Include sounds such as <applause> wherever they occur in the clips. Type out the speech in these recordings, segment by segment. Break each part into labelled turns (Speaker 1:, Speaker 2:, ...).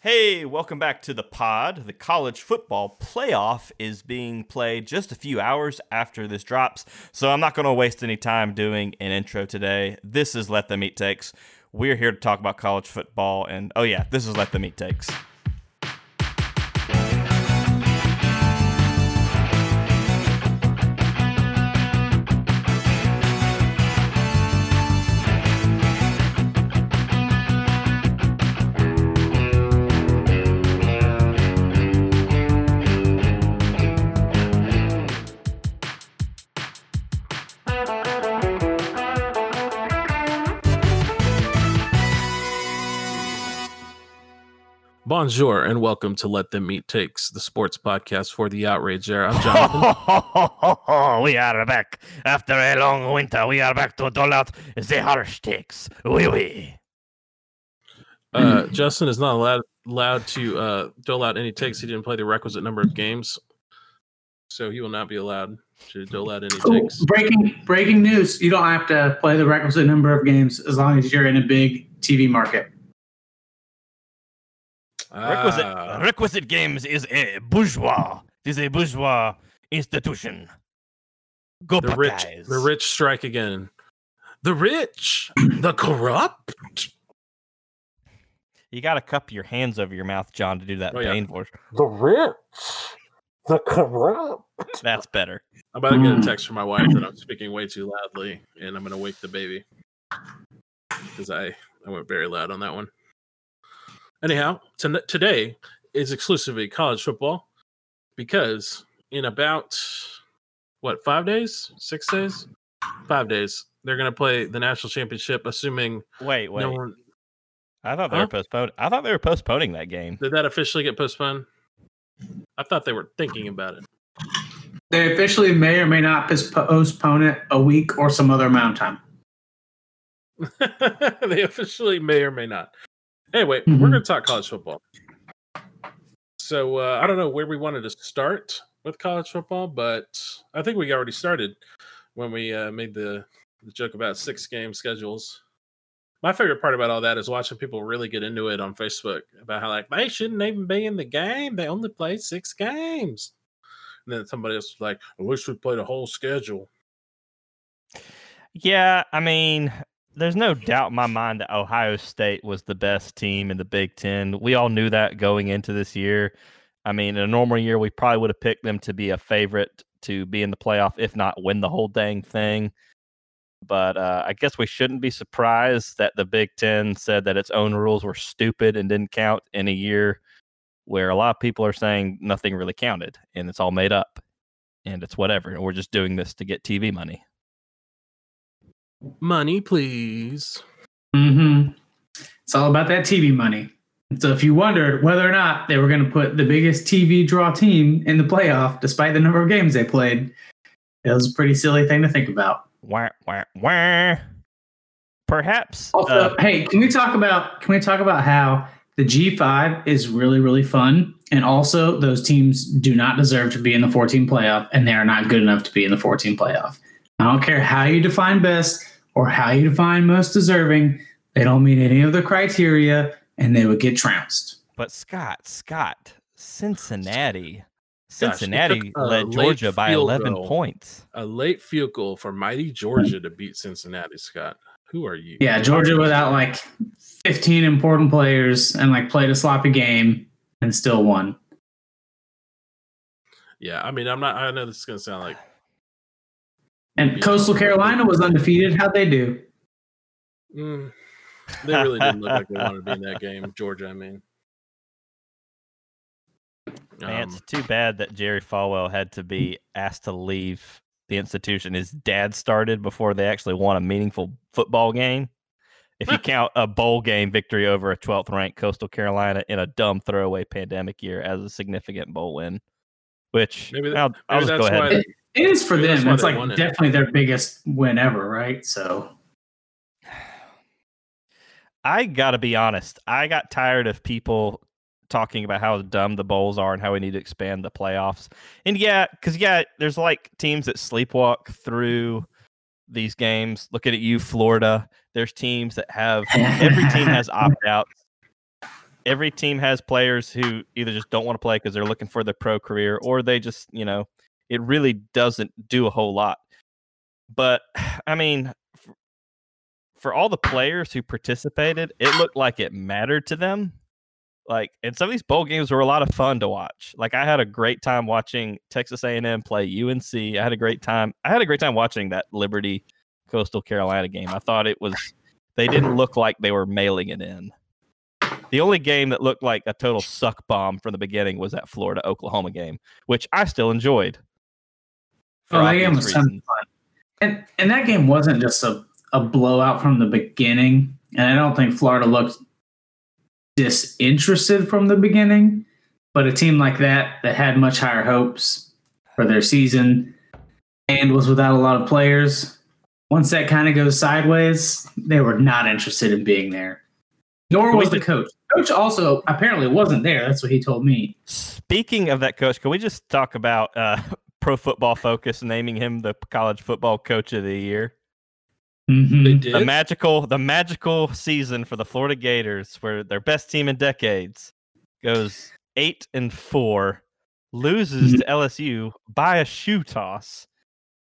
Speaker 1: Hey, welcome back to the pod. The college football playoff is being played just a few hours after this drops, so I'm not going to waste any time doing an intro today. This is Let Them Eat Takes. We're here to talk about college football, and oh, yeah, this is Let Them Eat Takes.
Speaker 2: Bonjour and welcome to Let Them Eat Takes, the sports podcast for the outrage era. I'm Jonathan. <laughs>
Speaker 1: we are back after a long winter. We are back to dole out the harsh takes. Oui, oui.
Speaker 2: Uh, Justin is not allowed allowed to uh, dole out any takes. He didn't play the requisite number of games, so he will not be allowed to dole out any
Speaker 3: Oh,
Speaker 2: takes.
Speaker 3: breaking breaking news! You don't have to play the requisite number of games as long as you're in a big TV market.
Speaker 1: Requisite,
Speaker 2: Ah,
Speaker 1: requisite games is a bourgeois. It is a bourgeois institution. Go
Speaker 2: the rich,
Speaker 1: Buckeyes.
Speaker 2: the rich strike again. The rich, <clears throat> the corrupt.
Speaker 1: You got to cup your hands over your mouth, John, to do that
Speaker 2: Oh, yeah.
Speaker 1: Voice.
Speaker 2: The rich, the corrupt.
Speaker 1: That's better.
Speaker 2: I'm about to get a
Speaker 3: Mm.
Speaker 2: text from my wife that I'm speaking way too loudly, and I'm going to wake the baby because I I went very loud on that one. Anyhow, to, today is exclusively college football because in about what five days, six days, five days, they're going to play the national championship. Assuming
Speaker 1: Wait, wait.
Speaker 2: no one
Speaker 1: I thought they
Speaker 2: Huh?
Speaker 1: were postponed. I thought they were postponing that game.
Speaker 2: did that officially get postponed. I thought they were thinking about it.
Speaker 3: They officially may or may not postpone it a week or some other amount of time. <laughs>
Speaker 2: they officially may or may not. Anyway,
Speaker 3: Mhm.
Speaker 2: we're going to talk college football. So uh, I don't know where we wanted to start with college football, but I think we already started when we uh, made the, the joke about six game schedules. My favorite part about all that is watching people really get into it on Facebook about how like they shouldn't even be in the game. They only play six games. And then somebody else was like, I wish we played a whole schedule.
Speaker 1: Yeah, I mean, there's no doubt in my mind that Ohio State was the best team in the Big Ten. We all knew that going into this year. I mean, in a normal year, we probably would have picked them to be a favorite to be in the playoff, if not win the whole dang thing. But uh, I guess we shouldn't be surprised that the Big Ten said that its own rules were stupid and didn't count in a year where a lot of people are saying nothing really counted and it's all made up and it's whatever. And we're just doing this to get TV money.
Speaker 2: Money, please.
Speaker 3: Mm-hmm. It's all about that TV money. So if you wondered whether or not they were going to put the biggest TV draw team in the playoff, despite the number of games they played, it was a pretty silly thing to think about.
Speaker 1: Wah, wah, wah. Perhaps.
Speaker 3: Also,
Speaker 1: uh,
Speaker 3: hey, can we talk about can we talk about how the G5 is really really fun and also those teams do not deserve to be in the 14 playoff and they are not good enough to be in the 14 playoff. I don't care how you define best or how you define most deserving, they don't meet any of the criteria and they would get trounced.
Speaker 1: but Scott, Scott, Cincinnati. Cincinnati
Speaker 2: took a
Speaker 1: led Georgia by 11
Speaker 2: goal.
Speaker 1: points.
Speaker 2: A late field goal for mighty Georgia to beat Cincinnati, Scott. Who are you?
Speaker 3: Yeah, Georgia without like 15 important players and like played a sloppy game and still won.
Speaker 2: Yeah, I mean, I'm not. I know this is gonna sound like
Speaker 3: And Coastal Carolina was undefeated. How'd they do?
Speaker 2: mm, they really didn't look like they wanted to be in that game. Georgia, I mean,
Speaker 1: Man,
Speaker 2: Um,
Speaker 1: it's too bad that Jerry Falwell had to be asked to leave the institution. His dad started before they actually won a meaningful football game. If you <laughs> count a bowl game victory over a 12th ranked Coastal Carolina in a dumb throwaway pandemic year as a significant bowl win, which
Speaker 2: Maybe that-
Speaker 1: I'll, I'll
Speaker 2: maybe
Speaker 1: just go
Speaker 2: that's
Speaker 1: ahead.
Speaker 2: why
Speaker 1: and-
Speaker 3: It, it is for them. It's like
Speaker 2: won it.
Speaker 3: definitely their biggest win ever, right? So
Speaker 1: I got to be honest. I got tired of people talking about how dumb the bowls are and how we need to expand the playoffs. And yeah, because yeah, there's like teams that sleepwalk through these games. Looking at you, Florida. There's teams that have every team <laughs> has opt outs. every team has players who either just don't want to play because they're looking for their pro career or they just, you know, it really doesn't do a whole lot. But <sighs> I mean, for, all the players who participated, it looked like it mattered to them. Like, and some of these bowl games were a lot of fun to watch. Like, I had a great time watching Texas A&M play UNC. I had a great time. I had a great time watching that Liberty Coastal Carolina game. I thought it was. They didn't look like they were mailing it in. The only game that looked like a total suck bomb from the beginning was that Florida Oklahoma game, which I still enjoyed.
Speaker 3: Oh, that game was fun. And and that game wasn't just a, a blowout from the beginning. And I don't think Florida looked disinterested from the beginning. But a team like that that had much higher hopes for their season and was without a lot of players, once that kind of goes sideways, they were not interested in being there. Nor was the coach. Coach also apparently wasn't there. That's what he told me.
Speaker 1: Speaking of that coach, can we just talk about uh, Pro Football Focus naming him the college football coach of the year?
Speaker 3: Mm-hmm.
Speaker 2: They did.
Speaker 1: The magical, the magical season for the Florida Gators, where their best team in decades goes eight and four, loses
Speaker 3: Mhm.
Speaker 1: to LSU by a shoe toss,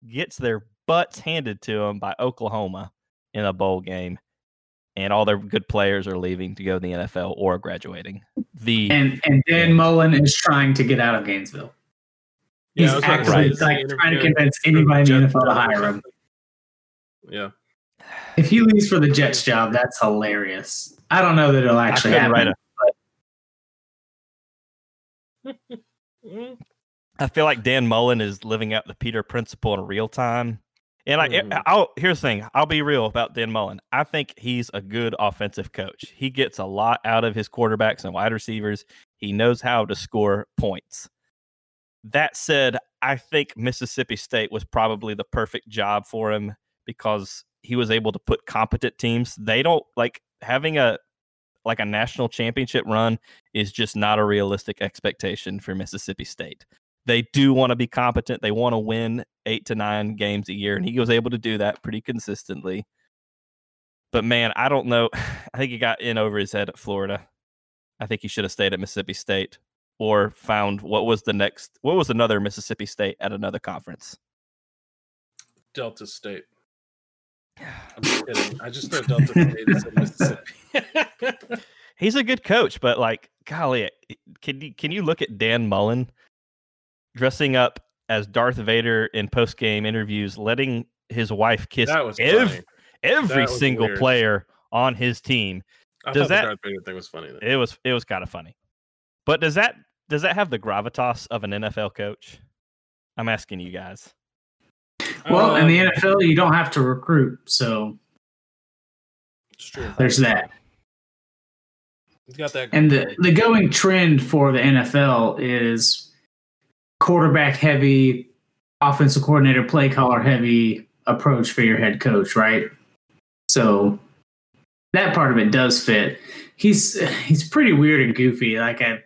Speaker 1: gets their butts handed to them by Oklahoma in a bowl game, and all their good players are leaving to go to the NFL or graduating. The
Speaker 3: And and Dan Mullen is trying to get out of Gainesville.
Speaker 2: Yeah,
Speaker 3: He's
Speaker 2: I was about to
Speaker 3: actually
Speaker 2: say, is he
Speaker 3: like trying to convince anybody in the NFL to hire him.
Speaker 2: Yeah.
Speaker 3: If he leaves for the Jets job, that's hilarious. I don't know that it'll actually
Speaker 1: couldn't write
Speaker 3: happen.
Speaker 1: a I feel like Dan Mullen is living out the Peter principle in real time. And I,
Speaker 2: Mhm.
Speaker 1: I'll here's the thing. I'll be real about Dan Mullen. I think he's a good offensive coach. He gets a lot out of his quarterbacks and wide receivers. He knows how to score points. That said, I think Mississippi State was probably the perfect job for him because he was able to put competent teams. They don't like having a like a national championship run is just not a realistic expectation for Mississippi State. They do want to be competent. They want to win eight to nine games a year, and he was able to do that pretty consistently. But man, I don't know. <sighs> I think he got in over his head at Florida. I think he should have stayed at Mississippi State or found what was the next, what was another Mississippi State at another conference.
Speaker 2: Delta State. I'm just <sighs> kidding. I just know Delta State is in Mississippi. <laughs>
Speaker 1: He's a good coach, but like, golly, can you can you look at Dan Mullen dressing up as Darth Vader in post game interviews, letting his wife kiss
Speaker 2: that was
Speaker 1: ev- every single
Speaker 2: weird.
Speaker 1: player on his team?
Speaker 2: I
Speaker 1: does
Speaker 2: thought
Speaker 1: that-
Speaker 2: the Darth Vader thing was funny. Though.
Speaker 1: It was it was kind of funny. But does that does that have the gravitas of an NFL coach? I'm asking you guys.
Speaker 3: Well, in the
Speaker 2: Um,
Speaker 3: NFL, you don't have to recruit, so
Speaker 2: it's true.
Speaker 3: there's that.
Speaker 2: He's got that.
Speaker 3: And the, the going trend for the NFL is quarterback heavy, offensive coordinator, play caller heavy approach for your head coach, right? So that part of it does fit. He's he's pretty weird and goofy. Like I,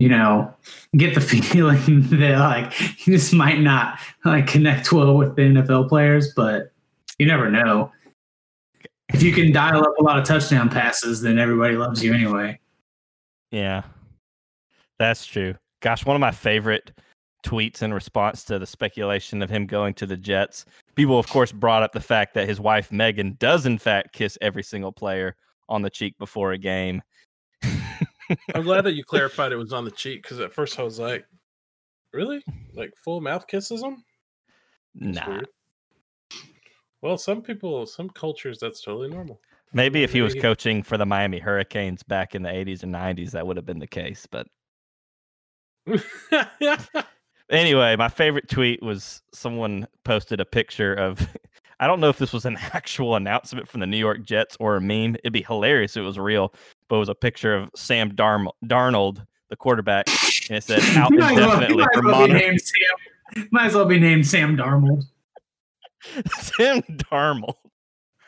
Speaker 3: you know, get the <laughs> feeling that like he just might not like connect well with the NFL players, but you never know. If you can dial up a lot of touchdown passes, then everybody loves you anyway.
Speaker 1: Yeah, that's true. Gosh, one of my favorite tweets in response to the speculation of him going to the Jets. People, of course, brought up the fact that his wife Megan does, in fact, kiss every single player on the cheek before a game.
Speaker 2: I'm glad that you clarified it was on the cheek because at first I was like, really? Like full mouth kisses him?
Speaker 1: Nah.
Speaker 2: Well, some people, some cultures, that's totally normal.
Speaker 1: maybe if he was coaching for the Miami Hurricanes back in the 80s and 90s, that would have been the case. But <laughs> anyway, my favorite tweet was someone posted a picture of. <laughs> I don't know if this was an <laughs> actual announcement from the New York Jets or a meme. It'd be hilarious if it was real, but it was a picture of Sam Darm- Darnold, the quarterback, and it said out <laughs>
Speaker 3: Might as well-
Speaker 1: indefinitely
Speaker 3: might
Speaker 1: for
Speaker 3: as well be
Speaker 1: monitor.
Speaker 3: named Sam. Might as well be named Sam Darnold. <laughs>
Speaker 1: Sam Darnold.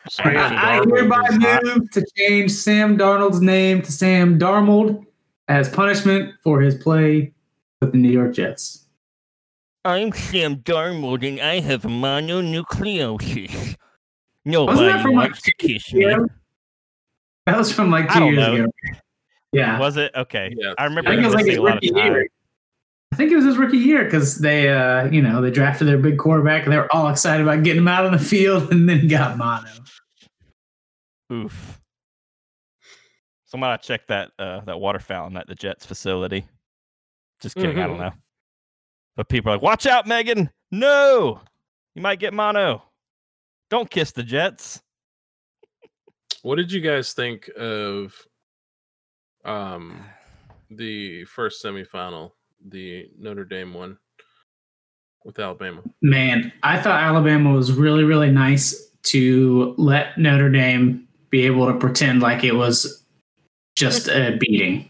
Speaker 2: Sorry,
Speaker 3: I, I hereby move to change Sam Darnold's name to Sam Darnold as punishment for his play with the New York Jets.
Speaker 1: I'm Sam Darnold, and I have mononucleosis.
Speaker 3: Wasn't
Speaker 1: Nobody
Speaker 3: that from, like,
Speaker 1: wants to kiss me.
Speaker 3: Yeah. That was from like two years
Speaker 1: know.
Speaker 3: ago. Yeah,
Speaker 1: Was it okay?
Speaker 2: Yeah.
Speaker 1: I remember
Speaker 3: I think it was like his
Speaker 1: a lot of
Speaker 3: rookie year. I think it was his rookie year because they, uh, you know, they drafted their big quarterback and they were all excited about getting him out on the field, <laughs> and then got mono.
Speaker 1: Oof. Somebody check that uh, that water fountain at the Jets facility. Just kidding. I don't
Speaker 2: Mhm.
Speaker 1: know. But people are like, "Watch out, Megan! No, you might get mono. Don't kiss the Jets."
Speaker 2: What did you guys think of um <sighs> the first semifinal, the Notre Dame one with Alabama?
Speaker 3: Man, I thought Alabama was really, really nice to let Notre Dame be able to pretend like it was just a <laughs> beating.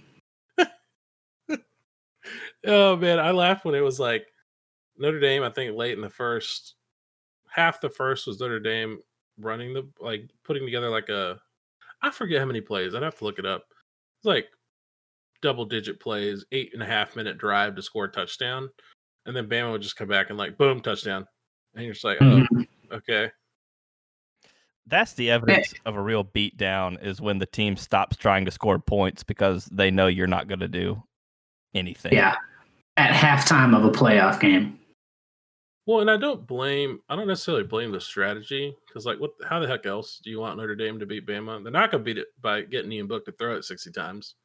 Speaker 2: Oh man, I laughed when it was like Notre Dame. I think late in the first half, the first was Notre Dame running the like putting together like a I forget how many plays. I'd have to look it up. It's like double digit plays, eight and a half minute drive to score a touchdown, and then Bama would just come back and like boom touchdown, and you're just like, oh,
Speaker 3: Mhm.
Speaker 2: okay,
Speaker 1: That's the evidence of a real beatdown is when the team stops trying to score points because they know you're not going to do anything.
Speaker 3: Yeah, at halftime of a playoff game.
Speaker 2: Well, and I don't blame. I don't necessarily blame the strategy because, like, what? How the heck else do you want Notre Dame to beat Bama? They're not going to beat it by getting Ian Book to throw it sixty times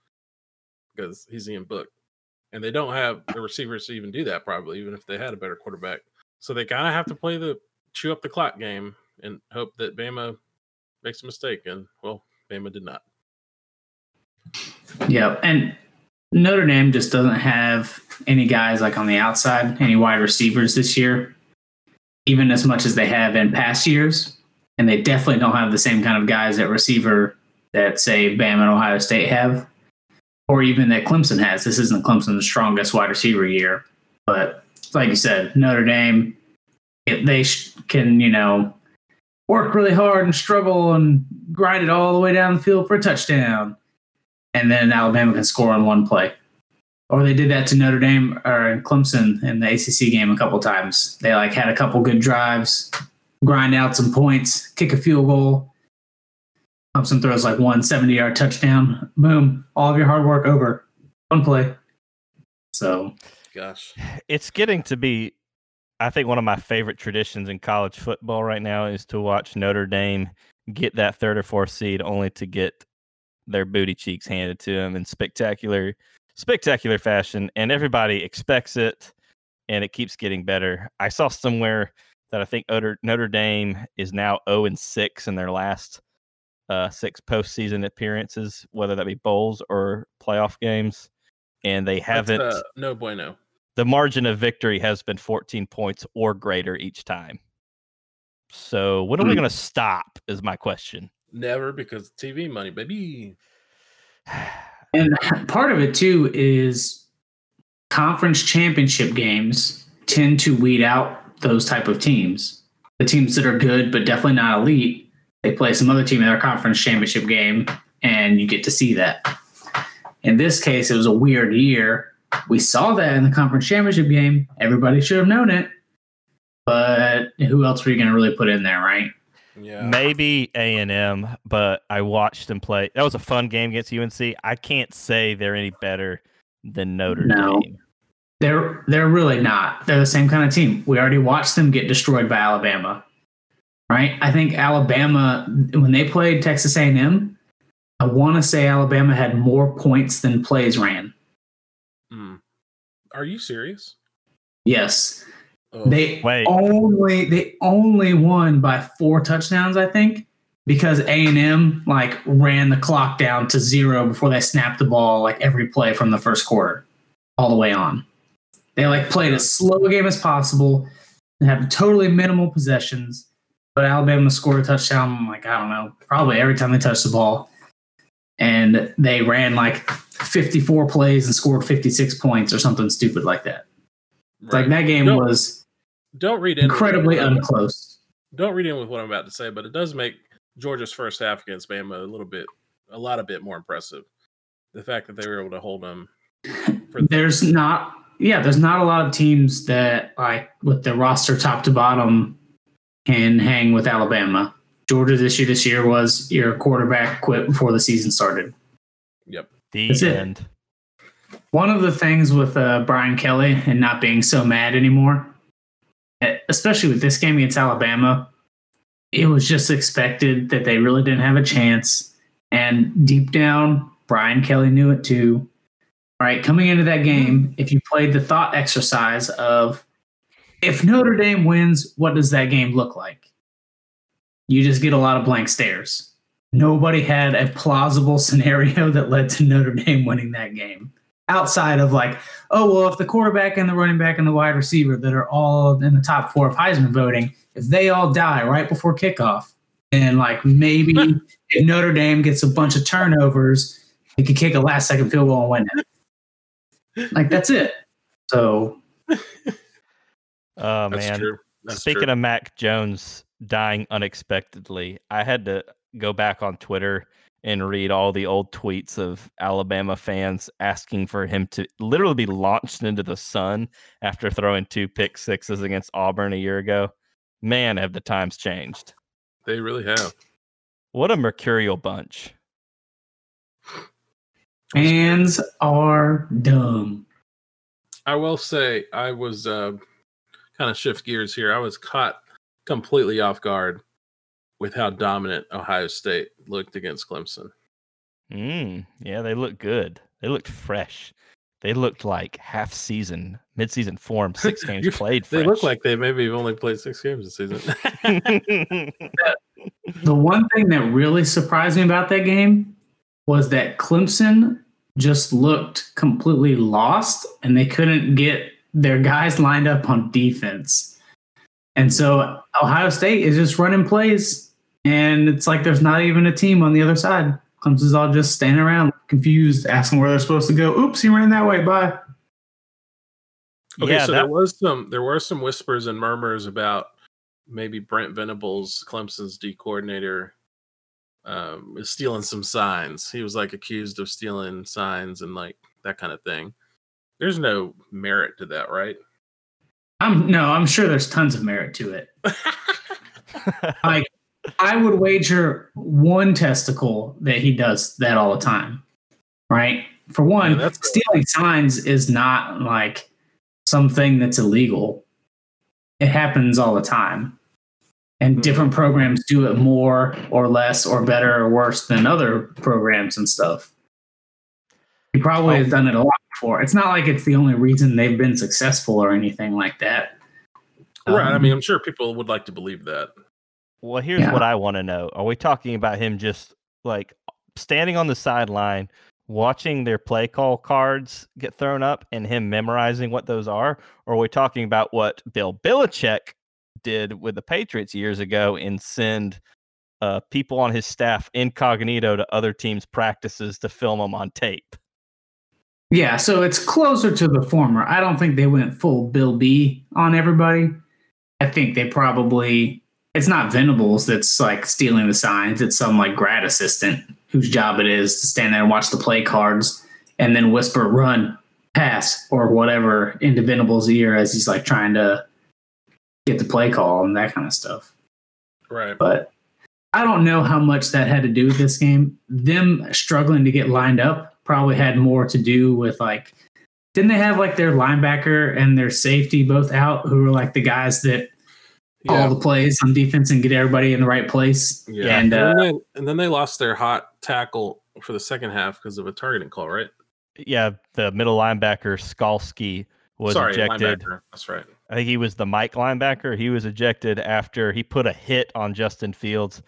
Speaker 2: because he's Ian Book, and they don't have the receivers to even do that. Probably, even if they had a better quarterback, so they kind of have to play the chew up the clock game and hope that Bama makes a mistake. And well, Bama did not.
Speaker 3: Yeah, and Notre Dame just doesn't have any guys like on the outside, any wide receivers this year, even as much as they have in past years. And they definitely don't have the same kind of guys at receiver that say Bam and Ohio State have, or even that Clemson has. This isn't Clemson's strongest wide receiver year, but like you said, Notre Dame, they can, you know, work really hard and struggle and grind it all the way down the field for a touchdown and then Alabama can score on one play. Or they did that to Notre Dame or Clemson in the ACC game a couple times. They like had a couple good drives, grind out some points, kick a field goal. Clemson throws like one 70 yard touchdown. Boom, all of your hard work over. One play. So
Speaker 2: Gosh,
Speaker 1: It's getting to be I think one of my favorite traditions in college football right now is to watch Notre Dame get that third or fourth seed only to get their booty cheeks handed to them in spectacular spectacular fashion and everybody expects it and it keeps getting better. I saw somewhere that I think Notre, Notre Dame is now 0 and 6 in their last uh, six postseason appearances, whether that be bowls or playoff games, and they haven't.
Speaker 2: uh, no bueno.
Speaker 1: the margin of victory has been 14 points or greater each time. So when are we
Speaker 3: Hmm.
Speaker 1: going to stop? Is my question.
Speaker 2: Never because TV money, baby.
Speaker 3: And <sighs> part of it too is conference championship games tend to weed out those type of teams. The teams that are good but definitely not elite, they play some other team in their conference championship game, and you get to see that. In this case, it was a weird year. We saw that in the conference championship game. Everybody should have known it. But who else were you going to really put in there, right?
Speaker 2: Yeah,
Speaker 1: Maybe A and M, but I watched them play. That was a fun game against UNC. I can't say they're any better than Notre
Speaker 3: No.
Speaker 1: Dame.
Speaker 3: They're they're really not. They're the same kind of team. We already watched them get destroyed by Alabama. Right? I think Alabama when they played Texas A&M, I want to say Alabama had more points than plays ran.
Speaker 2: Mm. Are you serious?
Speaker 3: Yes. They
Speaker 1: Wait.
Speaker 3: only they only won by four touchdowns, I think, because A&M like ran the clock down to 0 before they snapped the ball like every play from the first quarter all the way on. They like played as slow a game as possible and have totally minimal possessions, but Alabama scored a touchdown like I don't know, probably every time they touched the ball. And they ran like 54 plays and scored 56 points or something stupid like that. It's Like that game
Speaker 2: No.
Speaker 3: was
Speaker 2: don't read in
Speaker 3: incredibly
Speaker 2: with
Speaker 3: unclose.
Speaker 2: Don't read in with what I'm about to say, but it does make Georgia's first half against Bama a little bit, a lot of bit more impressive. The fact that they were able to hold them. For
Speaker 3: There's not, yeah, there's not a lot of teams that like with the roster top to bottom can hang with Alabama. Georgia's issue this year was your quarterback quit before the season started.
Speaker 2: Yep.
Speaker 1: The
Speaker 3: That's it.
Speaker 1: end.
Speaker 3: One of the things with uh, Brian Kelly and not being so mad anymore, Eh, especially with this game against Alabama, it was just expected that they really didn't have a chance. And deep down, Brian Kelly knew it too. Right, coming into that game, if you played the thought exercise of if Notre Dame wins, what does that game look like? You just get a lot of blank stares. Nobody had a plausible <laughs> scenario that led to Notre Dame winning that game outside of like, oh, well, if the quarterback and the running back and the wide receiver that are all in the top four of Heisman voting, if they all die right before kickoff, and like maybe <laughs> if Notre Dame gets a bunch of turnovers, they could kick a last second field goal and win it. Like that's it. So <laughs>
Speaker 1: Oh
Speaker 2: That's
Speaker 1: man.
Speaker 2: true. That's
Speaker 1: Speaking
Speaker 2: true.
Speaker 1: of Mac Jones dying unexpectedly, I had to go back on Twitter and read all the old tweets of Alabama fans asking for him to literally be launched into the sun after throwing two pick sixes against Auburn a year ago. Man, have the times changed.
Speaker 2: they really have.
Speaker 1: What a mercurial bunch.
Speaker 3: fans are dumb.
Speaker 2: I will say I was uh, kind of shift gears here. I was caught completely off guard with how dominant Ohio State looked against Clemson.
Speaker 1: Mm, yeah, they looked good. They looked fresh. They looked like half season, mid season form, six <laughs> games
Speaker 2: You-
Speaker 1: played.
Speaker 2: They look like they maybe have only played six games this season. <laughs> <laughs>
Speaker 3: The one thing that really surprised me about that game was that Clemson just looked completely lost and they couldn't get their guys lined up on defense. And so Ohio State is just running plays and it's like there's not even a team on the other side. Clemson's all just standing around confused, asking where they're supposed to go. Oops, he ran that way. Bye.
Speaker 2: Okay,
Speaker 1: yeah,
Speaker 2: so
Speaker 1: that,
Speaker 2: there was some there were some whispers and murmurs about maybe Brent Venables, Clemson's D coordinator, um, is stealing some signs. He was like accused of stealing signs and like that kind of thing. There's no merit to that, right?
Speaker 3: I'm no, I'm sure there's tons of merit to it. <laughs> like I would wager one testicle that he does that all the time. Right? For one,
Speaker 2: Yeah,
Speaker 3: stealing signs is not like something that's illegal. It happens all the time. And
Speaker 2: Mhm.
Speaker 3: different programs do it more or less or better or worse than other programs and stuff. He probably
Speaker 1: Oh.
Speaker 3: has done it a lot before. It's not like it's the only reason they've been successful or anything like that.
Speaker 2: right. I
Speaker 3: Um,
Speaker 2: mean, I'm sure people would like to believe that.
Speaker 1: Well, here's
Speaker 3: Yeah.
Speaker 1: what I want to know. Are we talking about him just like standing on the sideline, watching their play call cards get thrown up and him memorizing what those are? Or are we talking about what Bill Belichick did with the Patriots years ago and send uh, people on his staff incognito to other teams' practices to film them on tape?
Speaker 3: Yeah, so it's closer to the former. I don't think they went full Bill B on everybody. I think they probably it's not Venables that's like stealing the signs. It's some like grad assistant whose job it is to stand there and watch the play cards and then whisper run, pass, or whatever into Venables' ear as he's like trying to get the play call and that kind of stuff.
Speaker 2: Right.
Speaker 3: But I don't know how much that had to do with this game. Them struggling to get lined up probably had more to do with like, didn't they have like their linebacker and their safety both out who were like the guys that
Speaker 2: Yeah.
Speaker 3: call the plays on defense and get everybody in the right place?
Speaker 2: Yeah.
Speaker 3: And,
Speaker 2: And,
Speaker 3: uh,
Speaker 2: then they, and then they lost their hot tackle for the second half because of a targeting call, right?
Speaker 1: Yeah, the middle linebacker Skalski was
Speaker 2: Sorry,
Speaker 1: ejected.
Speaker 2: linebacker. That's right.
Speaker 1: I think he was the Mike linebacker. He was ejected after he put a hit on Justin Fields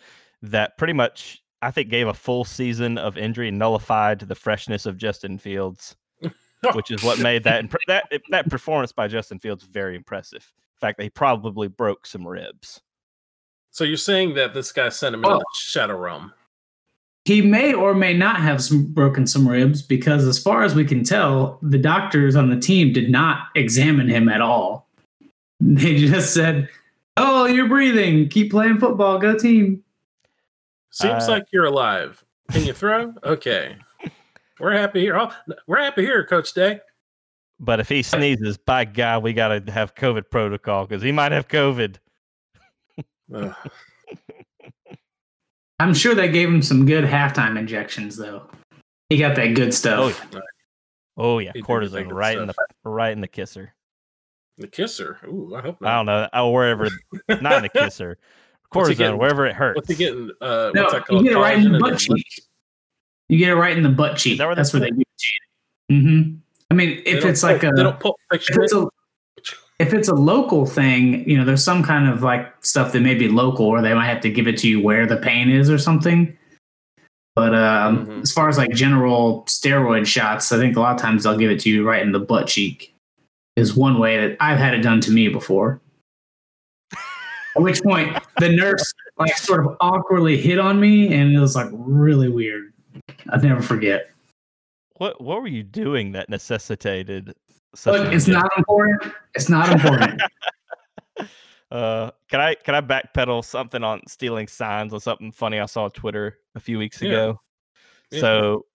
Speaker 1: that pretty much I think gave a full season of injury and nullified the freshness of Justin Fields, <laughs> which is what made that impre- that that performance by Justin Fields very impressive. In fact, he probably broke some ribs.
Speaker 2: So you're saying that this guy sent him
Speaker 3: Oh.
Speaker 2: into the shadow realm?
Speaker 3: He may or may not have some, broken some ribs because, as far as we can tell, the doctors on the team did not examine him at all. <laughs> They just said, "Oh, you're breathing. Keep playing football. Go team."
Speaker 2: Seems
Speaker 1: Uh,
Speaker 2: like you're alive. Can you throw? <laughs> Okay. We're happy here. Oh, we're happy here, Coach Day.
Speaker 1: But if he sneezes, by God, we got to have COVID protocol because he might have COVID. <laughs>
Speaker 3: I'm sure they gave him some good halftime injections, though. He got that good
Speaker 1: Oh
Speaker 3: stuff.
Speaker 1: yeah, oh yeah,
Speaker 2: He did
Speaker 1: cortisone
Speaker 2: think of
Speaker 1: right in the right in the kisser.
Speaker 2: The kisser. Ooh, I hope not.
Speaker 1: I don't know, oh, wherever, not in the <laughs> kisser,
Speaker 2: What's he
Speaker 1: cortisone
Speaker 2: getting?
Speaker 1: wherever it hurts.
Speaker 2: What's he getting? Uh,
Speaker 3: No,
Speaker 2: what's that
Speaker 3: you get it right in the butt cheek. You get it right in the butt cheek.
Speaker 1: that where they
Speaker 3: That's where they give it to you. hmm I mean, if it's like a
Speaker 2: they don't pulp
Speaker 3: if it's a if it's a local thing, you know, there's some kind of like stuff that may be local, or they might have to give it to you where the pain is or something. But um,
Speaker 2: Mhm.
Speaker 3: as far as like general steroid shots, I think a lot of times they'll give it to you right in the butt cheek. Is one way that I've had it done to me before. At which point the nurse like sort of awkwardly hit on me, and it was like really weird. I'd never forget.
Speaker 1: What what were you doing that necessitated? Such
Speaker 3: Look,
Speaker 1: an
Speaker 3: it's not important. It's not important. <laughs>
Speaker 1: Uh, can I can I backpedal something on stealing signs or something funny I saw on Twitter a few weeks
Speaker 2: Yeah.
Speaker 1: ago?
Speaker 2: Yeah.
Speaker 1: So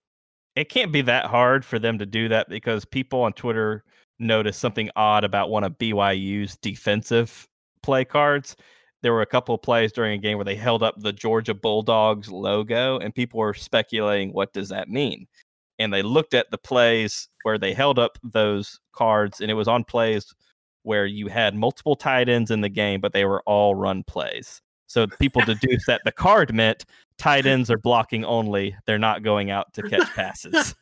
Speaker 1: it can't be that hard for them to do that because people on Twitter noticed something odd about one of BYU's defensive play cards. There were a couple of plays during a game where they held up the Georgia Bulldogs logo, and people were speculating what does that mean. And they looked at the plays where they held up those cards, and it was on plays where you had multiple tight ends in the game, but they were all run plays. So people <laughs> deduced that the card meant tight ends are blocking only; they're not going out to catch passes.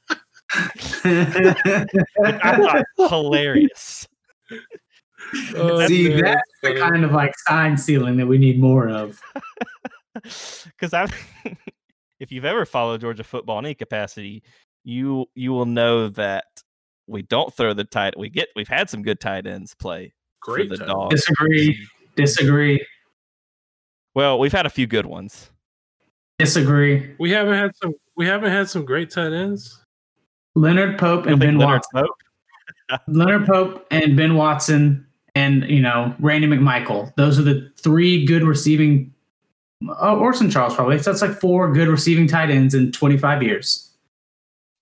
Speaker 1: Which I thought <laughs> hilarious.
Speaker 2: Oh,
Speaker 3: See,
Speaker 2: man,
Speaker 3: that's the kind of like sign stealing that we need more of. <laughs>
Speaker 1: Because I, if you've ever followed Georgia football in any capacity, you you will know that we don't throw the tight. We get we've had some good tight ends play
Speaker 2: Great
Speaker 1: for the
Speaker 2: time.
Speaker 1: dogs.
Speaker 3: Disagree. Disagree.
Speaker 1: Well, we've had a few good ones.
Speaker 3: Disagree.
Speaker 2: We haven't had some. We haven't had some great tight ends.
Speaker 3: Leonard Pope and Ben
Speaker 1: Leonard
Speaker 3: Watson.
Speaker 1: Pope? <laughs>
Speaker 3: Leonard Pope and Ben Watson and you know Randy McMichael. Those are the three good receiving. Oh, Orson Charles probably. So that's like four good receiving tight ends in 25 years.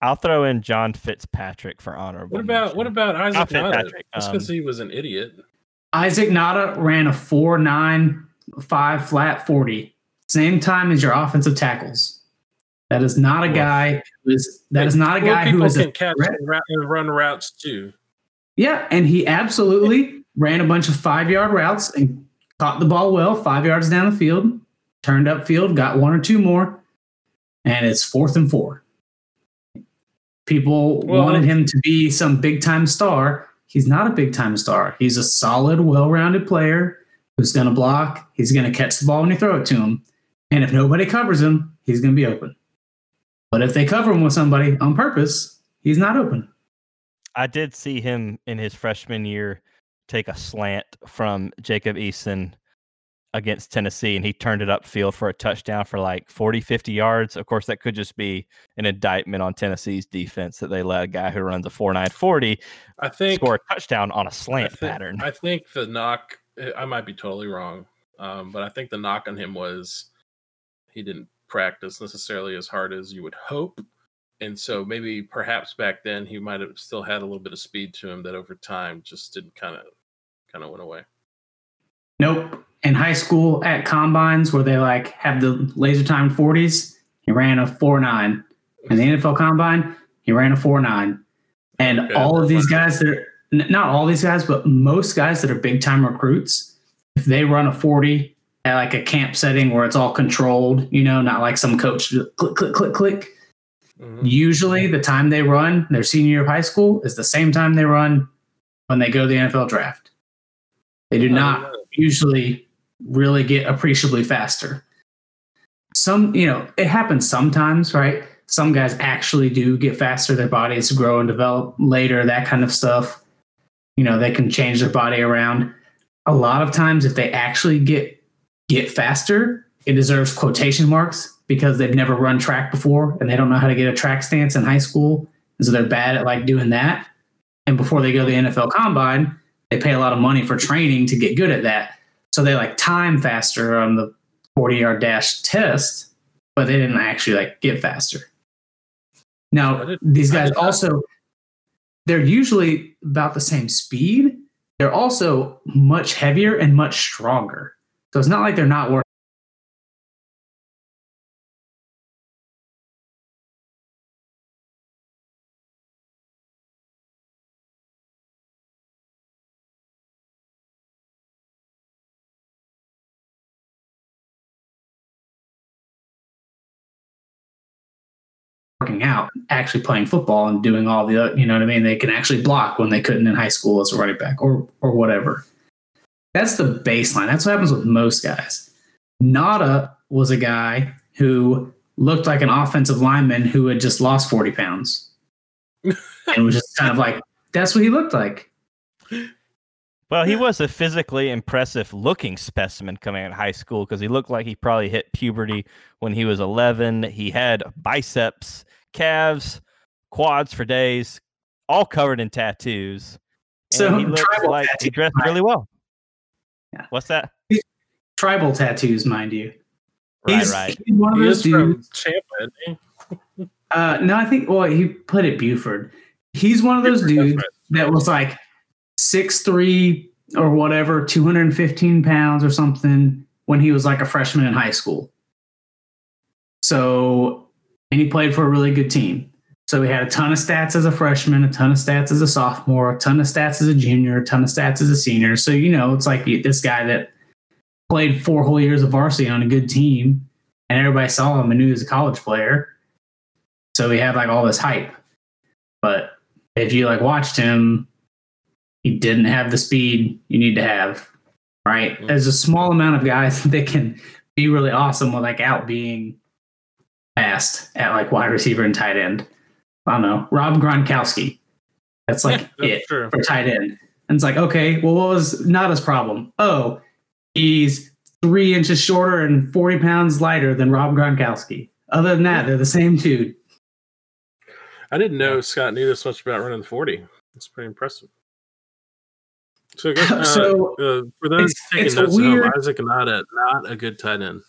Speaker 1: I'll throw in John Fitzpatrick for honorable.
Speaker 2: What about what about Isaac
Speaker 1: Not
Speaker 2: Nada?
Speaker 1: Fitzpatrick,
Speaker 2: Just
Speaker 1: um,
Speaker 2: because he was an idiot.
Speaker 3: Isaac Nauta ran a four nine five flat 40. Same time as your offensive tackles. That is not a guy who is that is not a guy who
Speaker 2: people
Speaker 3: a
Speaker 2: can catch and, run routes too.
Speaker 3: Yeah, and he absolutely ran a bunch of five yard routes and caught the ball well, five yards down the field, turned up field, got one or two more, and it's fourth and four. People
Speaker 2: Well-
Speaker 3: wanted um, him to be some big time star. He's not a big time star. He's a solid, well rounded player who's going to block. He's going to catch the ball when you throw it to him. And if nobody covers him, he's going to be open. But if they cover him with somebody on purpose, he's not open.
Speaker 1: I did see him in his freshman year take a slant from Jacob Eason against Tennessee, and he turned it upfield for a touchdown for like 40, 50 yards. Of course, that could just be an indictment on Tennessee's defense that they let a guy who runs a 4 9 40
Speaker 2: I think
Speaker 1: score a touchdown on a slant
Speaker 2: thi-
Speaker 1: pattern.
Speaker 2: I think the knock. eh, I might be totally wrong, um, but I think the knock on him was he didn't practice necessarily as hard as you would hope, and so maybe perhaps back then he might have still had a little bit of speed to him that over time just didn't kind of kind of went away.
Speaker 3: Nope. In high school at combines where they like have the laser timed 40s, he ran a 4 9. In the NFL combine, he ran a 4 9. And
Speaker 2: Okay,
Speaker 3: all of these guys that are not all these guys, but most guys that are big time recruits, if they run a 40 at like a camp setting where it's all controlled, you know, not like some coach click, click, click, click.
Speaker 2: Mhm.
Speaker 3: Usually the time they run their senior year of high school is the same time they run when they go to the NFL draft. They do not. Usually really get appreciably faster. Some, you know, it happens sometimes, right? Some guys actually do get faster, their bodies grow and develop later, that kind of stuff. You know, they can change their body around. A lot of times if they actually get get faster, it deserves quotation marks because they've never run track before and they don't know how to get a track stance in high school. And so they're bad at like doing that. And before they go to the NFL combine, they pay a lot of money for training to get good at that. So they like time faster on the 40 yard dash test, but they didn't actually like get faster. Now, these guys also, they're usually about the same speed. They're also much heavier and much stronger. So it's not like they're not working. Working out, actually playing football and doing all the you know what I mean. They can actually block when they couldn't in high school as a running back or or whatever. That's the baseline. That's what happens with most guys. Nauta was a guy who looked like an offensive lineman who had just lost 40 pounds. <laughs> and was just kind of like, that's what he looked like.
Speaker 1: Well, he was a physically impressive looking specimen coming out of high school because he looked like he probably hit puberty when he was 11. He had biceps, calves, quads for days, all covered in tattoos. And
Speaker 3: So,
Speaker 1: he looked
Speaker 3: tribal
Speaker 1: like he dressed really well.
Speaker 3: Yeah.
Speaker 1: What's that?
Speaker 3: Tribal tattoos, mind you.
Speaker 1: Right,
Speaker 3: he's,
Speaker 1: right.
Speaker 3: he's one of
Speaker 2: He
Speaker 3: those
Speaker 2: is from
Speaker 3: dudes.
Speaker 2: Tampa, isn't he? <laughs>
Speaker 3: Uh, no, I think, well, he put it Buford. He's one of those
Speaker 2: Buford,
Speaker 3: dudes
Speaker 2: right.
Speaker 3: that was like six three or whatever, 215 pounds or something when he was like a freshman in high school. So, and he played for a really good team. So he had a ton of stats as a freshman, a ton of stats as a sophomore, a ton of stats as a junior, a ton of stats as a senior. So, you know, it's like this guy that played four whole years of varsity on a good team and everybody saw him and knew he was a college player. So he had like all this hype. But if you like watched him, he didn't have the speed you need to have. Right?
Speaker 2: Mhm.
Speaker 3: There's a small amount of guys <laughs> that can be really awesome with like out being fast at like wide receiver and tight end. I don't know. Rob Gronkowski. That's like <laughs>
Speaker 2: Yeah,
Speaker 3: it
Speaker 2: true.
Speaker 3: for tight end. And it's like, okay, well, what was not his problem? Oh, he's three inches shorter and 40 pounds lighter than Rob Gronkowski. Other than that, they're the same dude.
Speaker 2: I didn't know Scott knew this much about running the 40. It's pretty impressive. So, <laughs> uh,
Speaker 3: So,
Speaker 2: uh, for those
Speaker 3: it's-
Speaker 2: taking
Speaker 3: it's
Speaker 2: notes home,
Speaker 3: weird-
Speaker 2: Isaac Nauta, not a good tight end.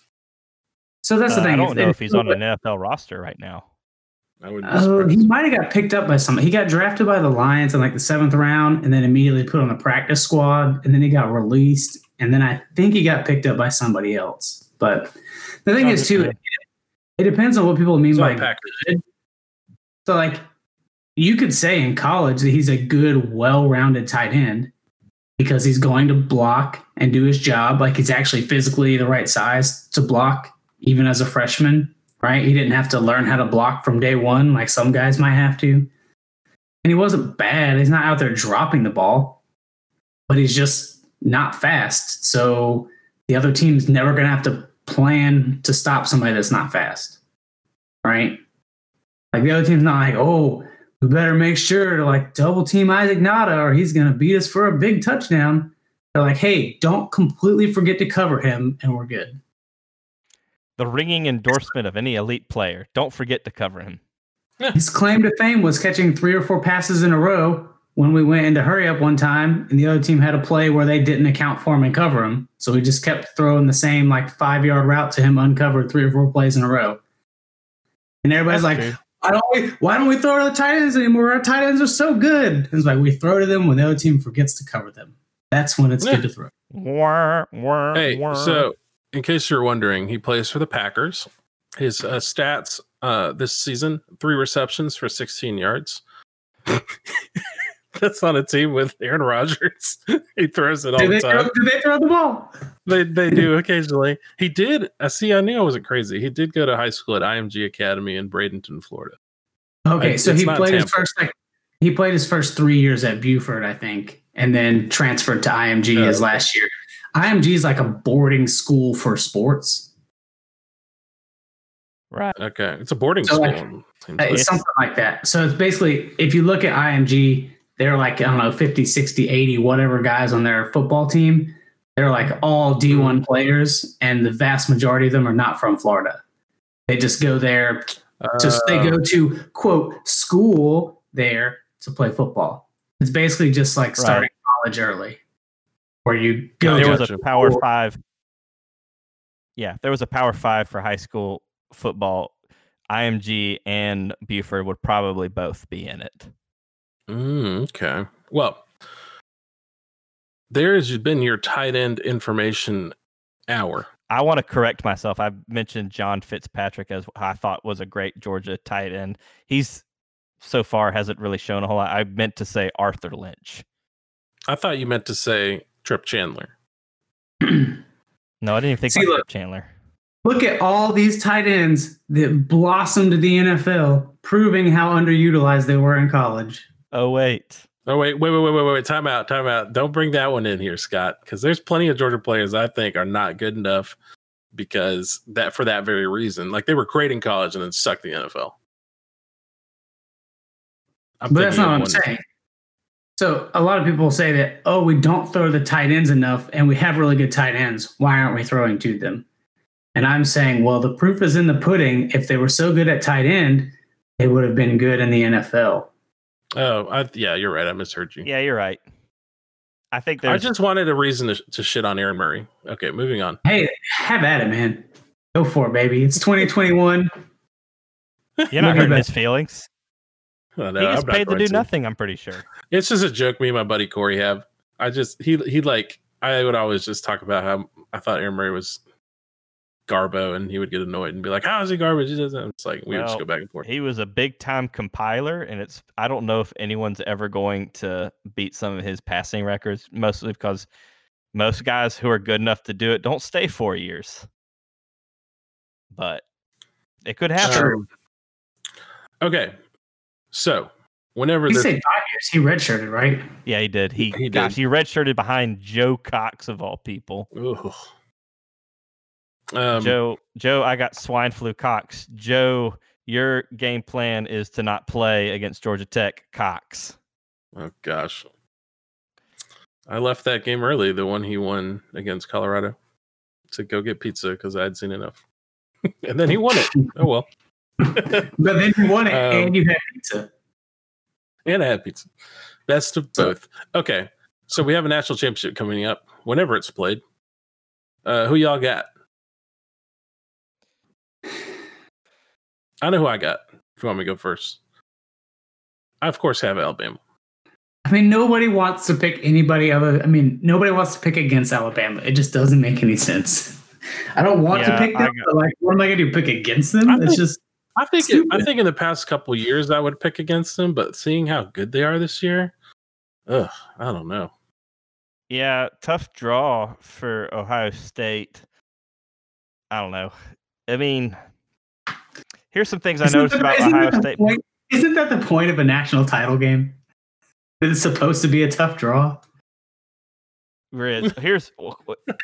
Speaker 3: So that's the
Speaker 1: Uh,
Speaker 3: thing.
Speaker 1: I don't know
Speaker 3: that
Speaker 1: if he's on an NFL roster right now.
Speaker 2: I would be
Speaker 3: Oh, he might have got picked up by somebody. He got drafted by the Lions in like the seventh round, and then immediately put on the practice squad, and then he got released, and then I think he got picked up by somebody else. But the thing is, too, it, it depends on what people mean
Speaker 2: It's
Speaker 3: by
Speaker 2: on Packers.
Speaker 3: good. So, like, you could say in college that he's a good, well-rounded tight end because he's going to block and do his job. Like, he's actually physically the right size to block, even as a freshman. Right? He didn't have to learn how to block from day one, like some guys might have to. And he wasn't bad. He's not out there dropping the ball, but he's just not fast. So the other team's never going to have to plan to stop somebody that's not fast. Right? Like the other team's not like, oh, we better make sure to like double team Isaac Nauta or he's going to beat us for a big touchdown. They're like, hey, don't completely forget to cover him and we're good.
Speaker 1: The ringing endorsement of any elite player. Don't forget to cover him. <laughs>
Speaker 3: His claim to fame was catching three or four passes in a row when we went into hurry up one time and the other team had a play where they didn't account for him and cover him. So we just kept throwing the same like five yard route to him uncovered three or four plays in a row. And everybody's
Speaker 1: That's
Speaker 3: like,
Speaker 1: true.
Speaker 3: why don't we why don't we throw to the tight ends anymore? Our tight ends are so good. And it's like we throw to them when the other team forgets to cover them. That's when it's
Speaker 2: Yeah.
Speaker 3: good to throw.
Speaker 1: Wah, wah,
Speaker 2: Hey,
Speaker 1: wah.
Speaker 2: so in case you're wondering, he plays for the Packers. His uh, stats uh, this season: three receptions for 16 yards. <laughs> That's on a team with Aaron Rodgers. <laughs> he throws it all the
Speaker 3: they, throw,
Speaker 2: time.
Speaker 3: did they throw the ball?
Speaker 2: They they do occasionally. He did. I see. I knew I wasn't crazy. He did go to high school at IMG Academy in Bradenton, Florida.
Speaker 3: Okay,
Speaker 2: I-
Speaker 3: so he played his first like he played his first three years at Buford, I think, and then transferred to IMG
Speaker 2: Oh,
Speaker 3: his last year. IMG is like a boarding school for sports.
Speaker 1: right.
Speaker 2: Okay, it's a boarding
Speaker 3: So,
Speaker 2: school.
Speaker 3: like,
Speaker 2: seems
Speaker 3: Uh,
Speaker 2: like.
Speaker 3: It's something like that. So it's basically if you look at IMG, they're like I don't know 50, 60, 80 whatever guys on their football team. They're like all D1 players and the vast majority of them are not from Florida. They just go there just they
Speaker 2: Uh,
Speaker 3: go to quote school there to play football. It's basically just like starting college early, where you go.
Speaker 1: there was a power
Speaker 3: Cool.
Speaker 1: five. Yeah, there was a power five for high school football. IMG and Buford would probably both be in it.
Speaker 2: Mm, okay. Well, there has been your tight end information hour.
Speaker 1: I want to correct myself. I mentioned John Fitzpatrick as I thought was a great Georgia tight end. He's so far hasn't really shown a whole lot. I meant to say Arthur Lynch.
Speaker 2: I thought you meant to say Trip Chandler. <clears throat>
Speaker 1: No, I didn't even think
Speaker 3: See,
Speaker 1: about
Speaker 3: look.
Speaker 1: Chandler.
Speaker 3: Look at all these tight ends that blossomed to the NFL, proving how underutilized they were in college.
Speaker 1: Oh wait.
Speaker 2: Oh wait, wait, wait, wait, wait, wait! Time out, time out! Don't bring that one in here, Scott, because there's plenty of Georgia players I think are not good enough because that for that very reason. Like they were great in college and then sucked the NFL.
Speaker 3: I'm but that's not what I'm saying. So a lot of people say that, oh, we don't throw the tight ends enough, and we have really good tight ends. Why aren't we throwing to them? And I'm saying, well, the proof is in the pudding. If they were so good at tight end, they would have been good in the NFL.
Speaker 2: Oh, I, yeah, you're right. I misheard you.
Speaker 1: Yeah, you're right. I think
Speaker 2: there's. I just wanted a reason to, to shit on Aaron Murray. Okay, moving on.
Speaker 3: Hey, have at it, man. Go for it, baby. It's 2021.
Speaker 1: You're not hurting his feelings. Oh, no, he gets paid to do to. nothing. I'm pretty sure.
Speaker 2: It's just a joke me and my buddy Corey have. I just he he like I would always just talk about how I thought Aaron Murray was Garbo, and he would get annoyed and be like, "How is he garbage?" He doesn't. It's like we well, would just go back and forth.
Speaker 1: He was a big time compiler, and it's I don't know if anyone's ever going to beat some of his passing records, mostly because most guys who are good enough to do it don't stay four years. But it could happen.
Speaker 2: Okay, so whenever
Speaker 3: he said five years, he redshirted, right?
Speaker 1: Yeah, he did. He, he gosh, did. he redshirted behind Joe Cox of all people. Um, Joe, Joe, I got swine flu. Cox, Joe, your game plan is to not play against Georgia Tech. Cox.
Speaker 2: Oh gosh, I left that game early. The one he won against Colorado to go get pizza because I'd seen enough, <laughs> and then he won it. Oh well. <laughs>
Speaker 3: but then you won it, <laughs> um, and you had pizza.
Speaker 2: And I had pizza. Best of both. Okay, so we have a national championship coming up. Whenever it's played, uh, who y'all got? I know who I got. If you want me to go first, I of course have Alabama.
Speaker 3: I mean, nobody wants to pick anybody other. I mean, nobody wants to pick against Alabama. It just doesn't make any sense. I don't want yeah, to pick them, but like, what am I going to do? Pick against them? Think, it's just.
Speaker 2: I think. It, I think in the past couple years I would pick against them, but seeing how good they are this year, ugh, I don't know.
Speaker 1: Yeah, tough draw for Ohio State. I don't know. I mean, Here's some things isn't I noticed the, about Ohio State.
Speaker 3: Point, isn't that the point of a national title game? That it's supposed to be a tough draw.
Speaker 1: Riz, here's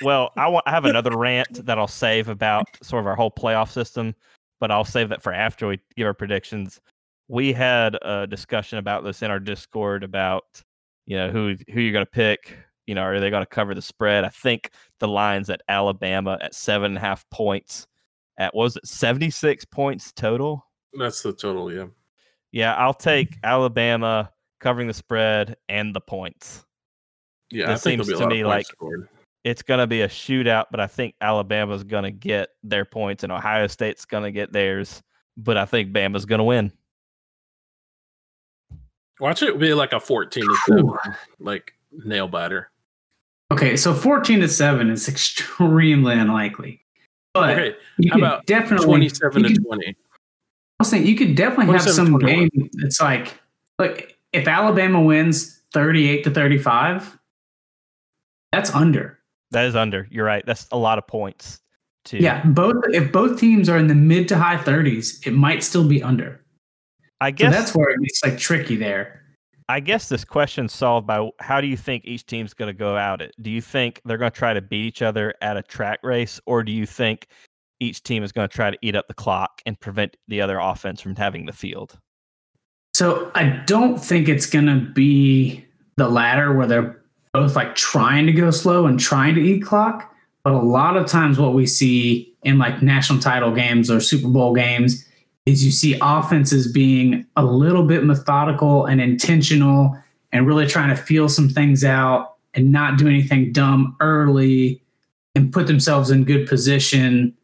Speaker 1: well, I want I have another rant that I'll save about sort of our whole playoff system, but I'll save that for after we give our predictions. We had a discussion about this in our Discord about you know who who you're going to pick. You know, are they going to cover the spread? I think the lines at Alabama at seven and a half points at was it 76 points total?
Speaker 2: That's the total, yeah.
Speaker 1: Yeah, I'll take Alabama covering the spread and the points.
Speaker 2: Yeah, it seems to me like scored.
Speaker 1: It's going to be a shootout, but I think Alabama's going to get their points and Ohio State's going to get theirs, but I think Bama's going to win.
Speaker 2: Watch it be like a 14 to 7, like nail biter.
Speaker 3: Okay, so 14 to 7 is <laughs> extremely unlikely. But okay, how about definitely
Speaker 2: 27 to 20? I
Speaker 3: was saying you could definitely have some 21. game It's like, like if Alabama wins 38 to 35, that's under.
Speaker 1: That is under. You're right. That's a lot of points. Too.
Speaker 3: Yeah, both if both teams are in the mid to high 30s, it might still be under.
Speaker 1: I guess
Speaker 3: so that's where it gets like tricky there.
Speaker 1: I guess this question solved by how do you think each team's going to go out it? Do you think they're going to try to beat each other at a track race, or do you think each team is going to try to eat up the clock and prevent the other offense from having the field?
Speaker 3: So I don't think it's going to be the latter where they're both like trying to go slow and trying to eat clock. But a lot of times, what we see in like national title games or Super Bowl games is you see offenses being a little bit methodical and intentional and really trying to feel some things out and not do anything dumb early and put themselves in good position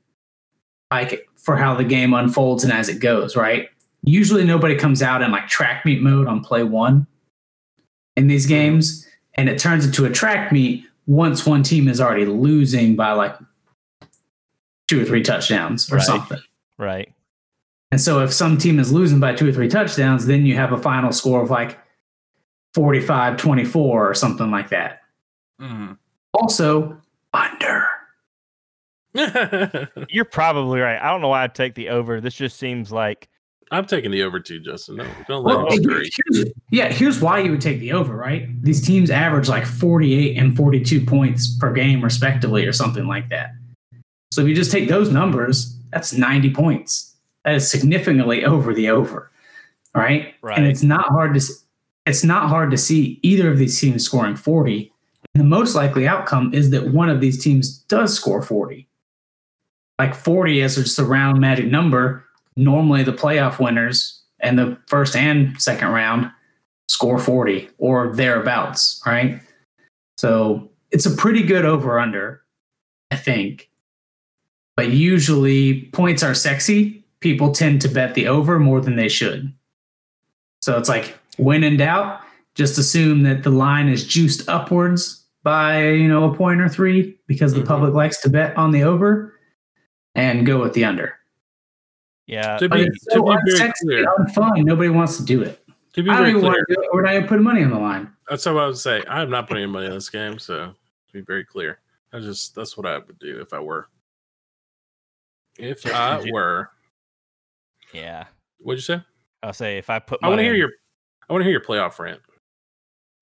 Speaker 3: like for how the game unfolds and as it goes, right? Usually nobody comes out in like track meet mode on play 1 in these games and it turns into a track meet once one team is already losing by like two or three touchdowns or
Speaker 1: right.
Speaker 3: something.
Speaker 1: Right.
Speaker 3: And so if some team is losing by two or three touchdowns, then you have a final score of like 45 24 or something like that. Mm-hmm. Also, under. <laughs>
Speaker 1: You're probably right. I don't know why I'd take the over. This just seems like
Speaker 2: I'm taking the over too, Justin. No, don't let
Speaker 3: Well,
Speaker 2: him
Speaker 3: here's- yeah, here's why you would take the over, right? These teams average like 48 and 42 points per game, respectively, or something like that. So if you just take those numbers, that's 90 points. That is significantly over the over, right?
Speaker 1: Right.
Speaker 3: And it's not hard to it's not hard to see either of these teams scoring 40. And the most likely outcome is that one of these teams does score 40. Like 40 is just a round magic number. Normally the playoff winners and the first and second round score 40 or thereabouts, right? So it's a pretty good over under, I think. But usually points are sexy. People tend to bet the over more than they should. So it's like when in doubt, just assume that the line is juiced upwards by, you know, a point or three because the
Speaker 2: Mhm.
Speaker 3: public likes to bet on the over and go with the under.
Speaker 1: Yeah.
Speaker 2: To be,
Speaker 3: it's
Speaker 2: to
Speaker 3: so
Speaker 2: be very
Speaker 3: unsexy,
Speaker 2: clear,
Speaker 3: unfun. Nobody wants to do it.
Speaker 2: to be
Speaker 3: I don't
Speaker 2: very
Speaker 3: even want
Speaker 2: clear,
Speaker 3: to do it. We're not even putting money on the line.
Speaker 2: that's what I would say. I'm not putting any money on this game, so to be very clear, I just that's what I would do if I were. If I
Speaker 1: you-
Speaker 2: were,
Speaker 1: Yeah.
Speaker 2: what'd you say?
Speaker 1: I'll say if I put
Speaker 2: I want to hear your, I want to hear your playoff rant.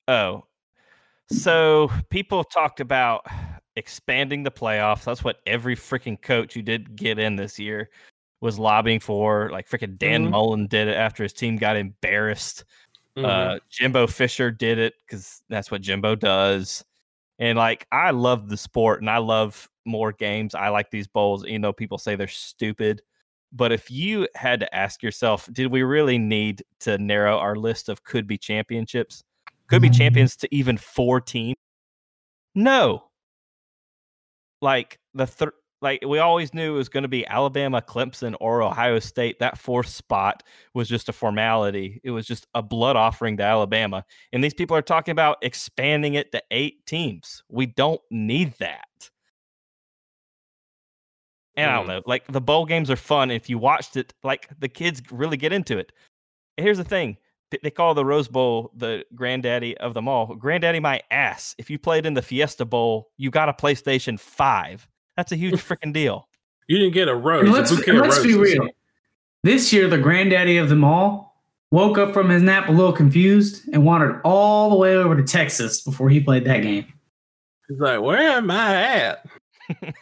Speaker 1: Oh, so people talked about expanding the playoffs. That's what every freaking coach who did get in this year was lobbying for. Like freaking Dan
Speaker 2: Mhm.
Speaker 1: Mullen did it after his team got embarrassed.
Speaker 2: Mhm.
Speaker 1: Uh, Jimbo Fisher did it because that's what Jimbo does. And like, I love the sport and I love more games. I like these bowls. even though people say they're stupid. But if you had to ask yourself, did we really need to narrow our list of could be championships? Could be champions to even four teams? No. Like the third, like we always knew it was going to be Alabama, Clemson, or Ohio State. That fourth spot was just a formality. It was just a blood offering to Alabama. And these people are talking about expanding it to eight teams. We don't need that. And I don't
Speaker 2: Mm.
Speaker 1: know, like the bowl games are fun. If you watched it, like the kids really get into it. Here's the thing they call the Rose Bowl the granddaddy of them all. Granddaddy, my ass. If you played in the Fiesta Bowl, you got a PlayStation 5. That's a huge <laughs> freaking deal.
Speaker 2: You didn't get a rose.
Speaker 3: And let's,
Speaker 2: bouquet
Speaker 3: and let's be
Speaker 2: roses.
Speaker 3: real. This year, the granddaddy of them all woke up from his nap a little confused and wandered all the way over to Texas before he played that game.
Speaker 2: He's like, where am I at? <laughs>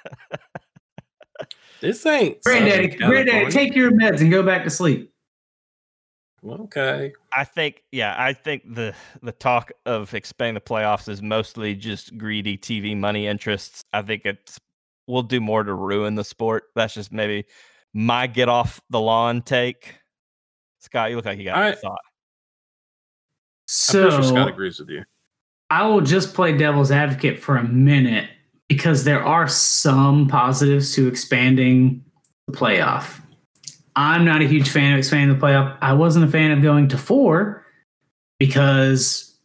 Speaker 2: this ain't
Speaker 3: Granddaddy,
Speaker 2: Southern
Speaker 3: granddaddy, take your meds and go back to sleep.
Speaker 2: Okay.
Speaker 1: I think, yeah, I think the the talk of expanding the playoffs is mostly just greedy TV money interests. I think it's will do more to ruin the sport. That's just maybe my get off the lawn take. Scott, you look like you got
Speaker 2: I-
Speaker 1: a thought.
Speaker 2: I'm pretty sure Scott agrees with you.
Speaker 3: I will just play devil's advocate for a minute because there are some positives to expanding the playoff. I'm not a huge fan of expanding the playoff. I wasn't a fan of going to four because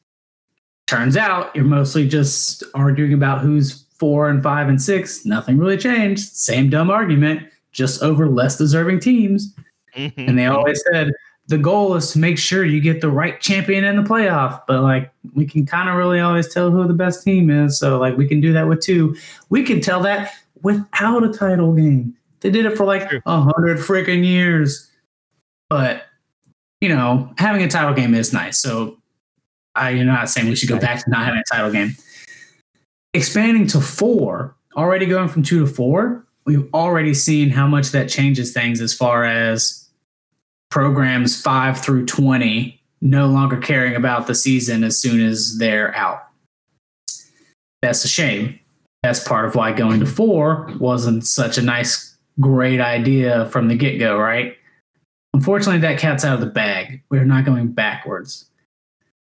Speaker 3: turns out you're mostly just arguing about who's four and five and six. Nothing really changed. Same dumb argument, just over less deserving teams. Mm-hmm. And they always said the goal is to make sure you get the right champion in the playoff. But like we can kind of really always tell who the best team is. So like we can do that with two. We can tell that without a title game. They did it for like a hundred freaking years. But you know, having a title game is nice. So I, you're not saying we should go back to not having a title game. Expanding to four, already going from two to four, we've already seen how much that changes things as far as programs five through 20 no longer caring about the season as soon as they're out. That's a shame. That's part of why going to four wasn't such a nice, great idea from the get go, right? Unfortunately, that cat's out of the bag. We're not going backwards.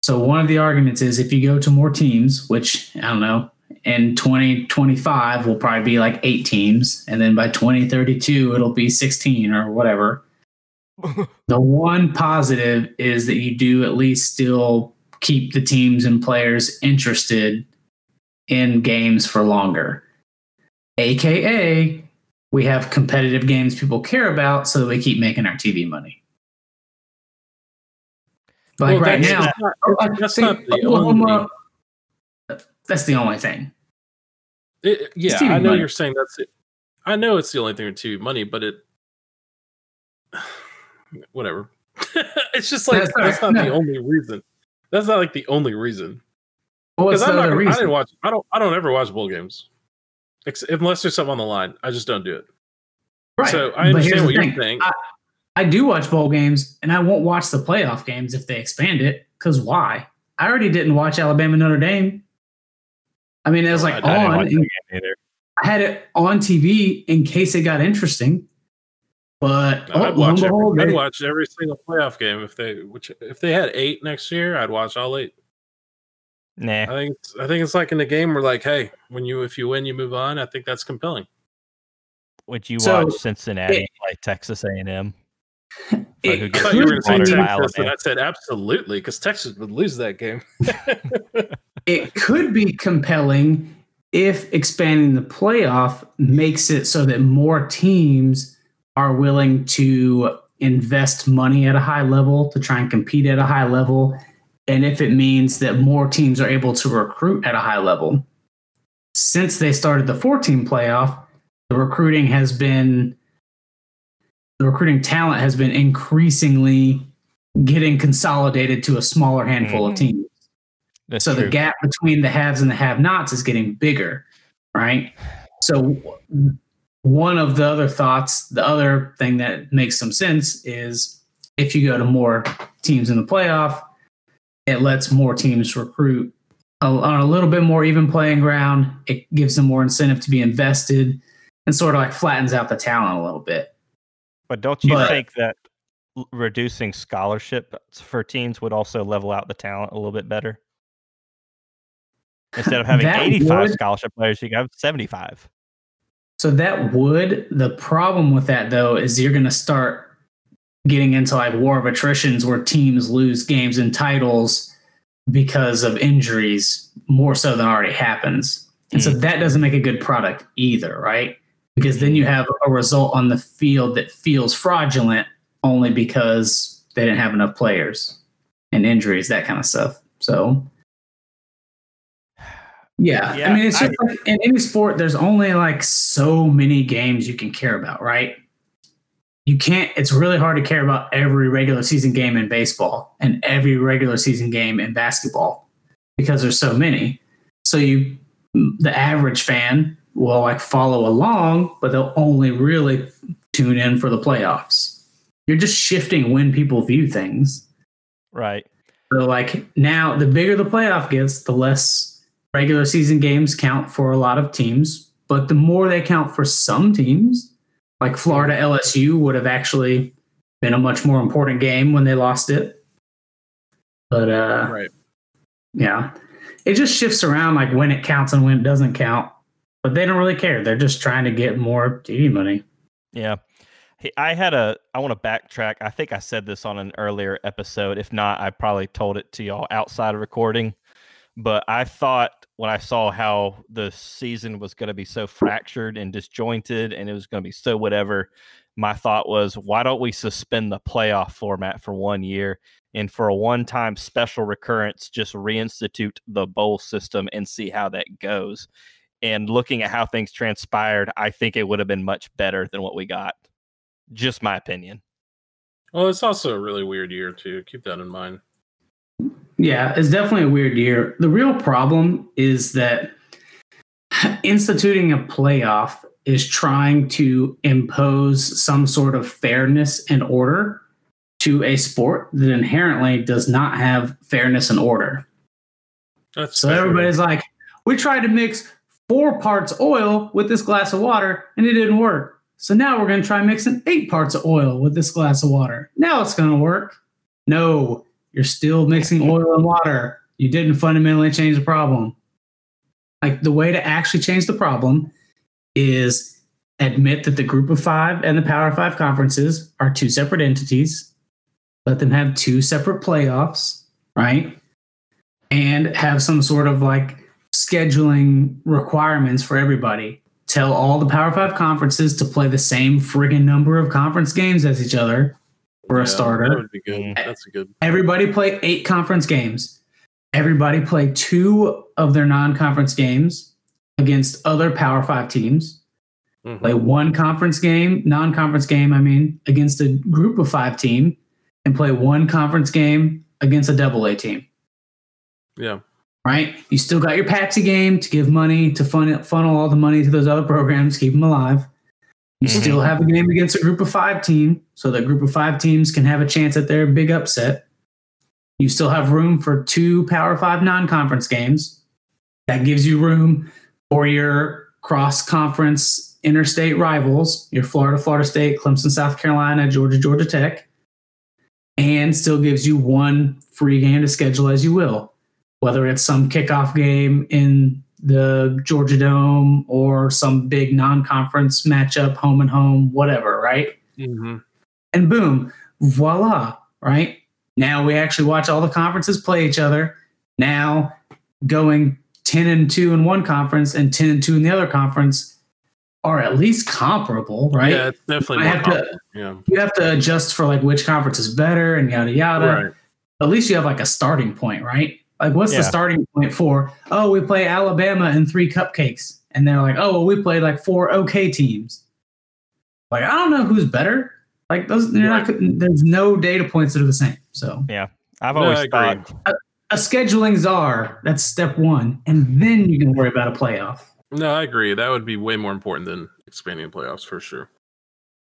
Speaker 3: So, one of the arguments is if you go to more teams, which I don't know, in 2025 will probably be like eight teams. And then by 2032, it'll be 16 or whatever. <laughs> The one positive is that you do at least still keep the teams and players interested in games for longer. AKA, we have competitive games people care about, so we keep making our TV money. Like
Speaker 2: Well,
Speaker 3: right now,
Speaker 2: not-
Speaker 3: I
Speaker 2: that's
Speaker 3: think
Speaker 2: not the
Speaker 3: Oklahoma- That's the only thing.
Speaker 2: It, yeah, I know
Speaker 3: money.
Speaker 2: you're saying that's it. I know it's the only thing with TV money, but it <sighs> whatever. <laughs> it's just like
Speaker 3: That's
Speaker 2: that's,
Speaker 3: not-
Speaker 2: not the only reason. That's not like the only reason. Because I'm not. Gonna, I didn't watch. I don't. I don't ever watch bowl games, Ex- unless there's something on the line. I just don't do it.
Speaker 3: Right.
Speaker 2: So I understand what you're saying.
Speaker 3: I, I do watch bowl games, and I won't watch the playoff games if they expand it. Because why? I already didn't watch Alabama Notre Dame. I mean, it was like
Speaker 2: I- I
Speaker 1: I
Speaker 3: on.
Speaker 1: watch
Speaker 3: and. I had it on TV in case it got interesting. But oh,
Speaker 2: I'd watch.
Speaker 3: behold,
Speaker 2: Every, I'd watch every single playoff game if they. Which if they had eight next year, I'd watch all eight.
Speaker 1: Nah.
Speaker 2: I think. It's, I think it's like in the game where like, hey, when you if you win, you move on. I think that's compelling.
Speaker 1: Would you
Speaker 3: So,
Speaker 1: watch Cincinnati
Speaker 3: it-
Speaker 1: play Texas A and M?
Speaker 3: it
Speaker 1: who
Speaker 2: I
Speaker 1: gets
Speaker 2: thought you were going to say
Speaker 1: slaughtered
Speaker 3: be-
Speaker 1: by
Speaker 2: Texas, and I said absolutely because Texas would lose that game. <laughs> <laughs>
Speaker 3: it could be compelling if expanding the playoff makes it so that more teams are willing to invest money at a high level to try and compete at a high level and if it means that more teams are able to recruit at a high level since they started the 14 playoff the recruiting has been the recruiting talent has been increasingly getting consolidated to a smaller handful of
Speaker 1: Mhm.
Speaker 3: teams
Speaker 1: That's
Speaker 3: so the gap between the haves and the have-nots is getting bigger, right? So one of the other thoughts, the other thing that makes some sense is if you go to more teams in the playoff, it lets more teams recruit on a little bit more even playing ground. It gives them more incentive to be invested and sort of like flattens out the talent a little bit.
Speaker 1: But don't you
Speaker 3: But-
Speaker 1: think that reducing scholarship for teams would also level out the talent a little bit better? Instead of having 85
Speaker 3: would-
Speaker 1: scholarship players, you have 75.
Speaker 3: So that would the problem with that though is you're going to start getting into like war of attritions where teams lose games and titles because of injuries more so than already happens. And so hmm. that doesn't make a good product either, right? Because then hmm. you have a result on the field that feels fraudulent only because they didn't have enough players and injuries, that kind of stuff. So yeah,
Speaker 1: Yeah,
Speaker 3: I mean, it's
Speaker 1: I-
Speaker 3: like in any sport, there's only like so many games you can care about, right? You can't, it's really hard to care about every regular season game in baseball and every regular season game in basketball because there's so many. So you, the average fan will like follow along, but they'll only really tune in for the playoffs. You're just shifting when people view things.
Speaker 1: Right.
Speaker 3: So like now, the bigger the playoff gets, the less regular season games count for a lot of teams. But the more they count for some teams, like Florida LSU would have actually been a much more important game when they lost it. But uh,
Speaker 2: right.
Speaker 3: yeah, it just shifts around like when it counts and when it doesn't count. But they don't really care. They're just trying to get more TV money.
Speaker 1: Yeah. Hey, I had a, I want to backtrack. I think I said this on an earlier episode. If not, I probably told it to y'all outside of recording. But I thought when I saw how the season was going to be so fractured and disjointed and it was going to be so whatever, my thought was, why don't we suspend the playoff format for one year and for a one time special recurrence, just reinstitute the bowl system and see how that goes? And looking at how things transpired, I think it would have been much better than what we got. Just my opinion.
Speaker 2: Well, it's also a really weird year too. Keep that in mind.
Speaker 3: Yeah, it's definitely a weird year. The real problem is that instituting a playoff is trying to impose some sort of fairness and order to a sport that inherently does not have fairness and order.
Speaker 2: That's
Speaker 3: So
Speaker 2: fair.
Speaker 3: everybody's like, we tried to mix four parts oil with this glass of water and it didn't work. So now we're going to try mixing eight parts of oil with this glass of water. Now it's going to work. No, you're still mixing oil and water. You didn't fundamentally change the problem. Like the way to actually change the problem is admit that the group of five and the Power Five conferences are two separate entities. Let them have two separate playoffs, right? and have some sort of like scheduling requirements for everybody. Tell all the Power Five conferences to play the same friggin' number of conference games as each other for
Speaker 2: Yeah,
Speaker 3: a starter.
Speaker 2: That would be good. That's a good.
Speaker 3: Everybody play eight conference games. Everybody play two of their non conference games against other Power Five teams.
Speaker 2: Mhm.
Speaker 3: play one conference game, non-conference game, I mean, against a group of five team, and play one conference game against a double A team.
Speaker 2: Yeah.
Speaker 3: Right? You still got your Patsy game to give money to fun, funnel all the money to those other programs, keep them alive. You
Speaker 1: Mhm.
Speaker 3: still have a game against a group of five team, so that group of five teams can have a chance at their big upset. You still have room for two Power Five non-conference games. That gives you room for your cross-conference interstate rivals, your Florida, Florida State, Clemson, South Carolina, Georgia, Georgia Tech, and still gives you one free game to schedule as you will, whether it's some kickoff game in the Georgia Dome or some big non-conference matchup, home and home, whatever, right?
Speaker 2: hmm
Speaker 3: and boom, voila, right? Now we actually watch all the conferences play each other. Now going 10 and 2 in one conference and 10 and 2 in the other conference are at least comparable, right?
Speaker 2: Yeah, it's definitely
Speaker 3: have to-
Speaker 2: Yeah.
Speaker 3: You have to adjust for like which conference is better and yada yada.
Speaker 2: Right.
Speaker 3: At least you have like a starting point, right? Like what's
Speaker 1: Yeah.
Speaker 3: the starting point for, oh, we play Alabama and three cupcakes. And they're like, oh, well, we played like four okay teams. Like, I don't know who's better. Like those, they're not, there's no data points that are the same. So
Speaker 1: yeah,
Speaker 2: I've
Speaker 1: always
Speaker 2: I agree.
Speaker 1: thought
Speaker 3: a scheduling czar, that's step one. And then you can worry about a playoff.
Speaker 2: No, I agree. That would be way more important than expanding playoffs for sure.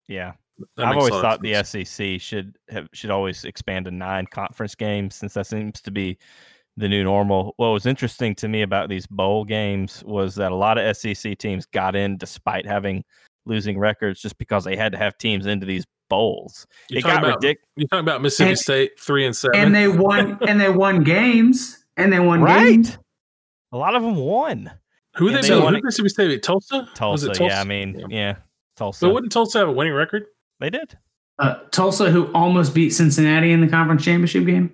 Speaker 1: yeah.
Speaker 2: That
Speaker 1: I've always thought
Speaker 2: of
Speaker 1: the. SEC should have should always expand to nine conference games since that seems to be the new normal. What was interesting to me about these bowl games was that a lot of SEC teams got in despite having losing records just because they had to have teams into these bowls.
Speaker 2: You're
Speaker 1: it
Speaker 2: talking
Speaker 1: got
Speaker 2: about,
Speaker 1: ridiculous,
Speaker 2: You're talking about Mississippi
Speaker 3: And-
Speaker 2: State three and seven.
Speaker 3: And they won <laughs> and they won games. And they won
Speaker 1: right?
Speaker 3: games.
Speaker 1: A lot of them won.
Speaker 2: who
Speaker 1: Yeah,
Speaker 2: they,
Speaker 1: they won
Speaker 2: Who did Mississippi State beat? Tulsa. Was
Speaker 1: Tulsa,
Speaker 2: it Tulsa?
Speaker 1: yeah. I mean,
Speaker 2: Yeah.
Speaker 1: yeah, Tulsa.
Speaker 2: So wouldn't Tulsa have a winning record?
Speaker 1: they did.
Speaker 3: Uh, Tulsa, who almost beat Cincinnati in the conference championship game.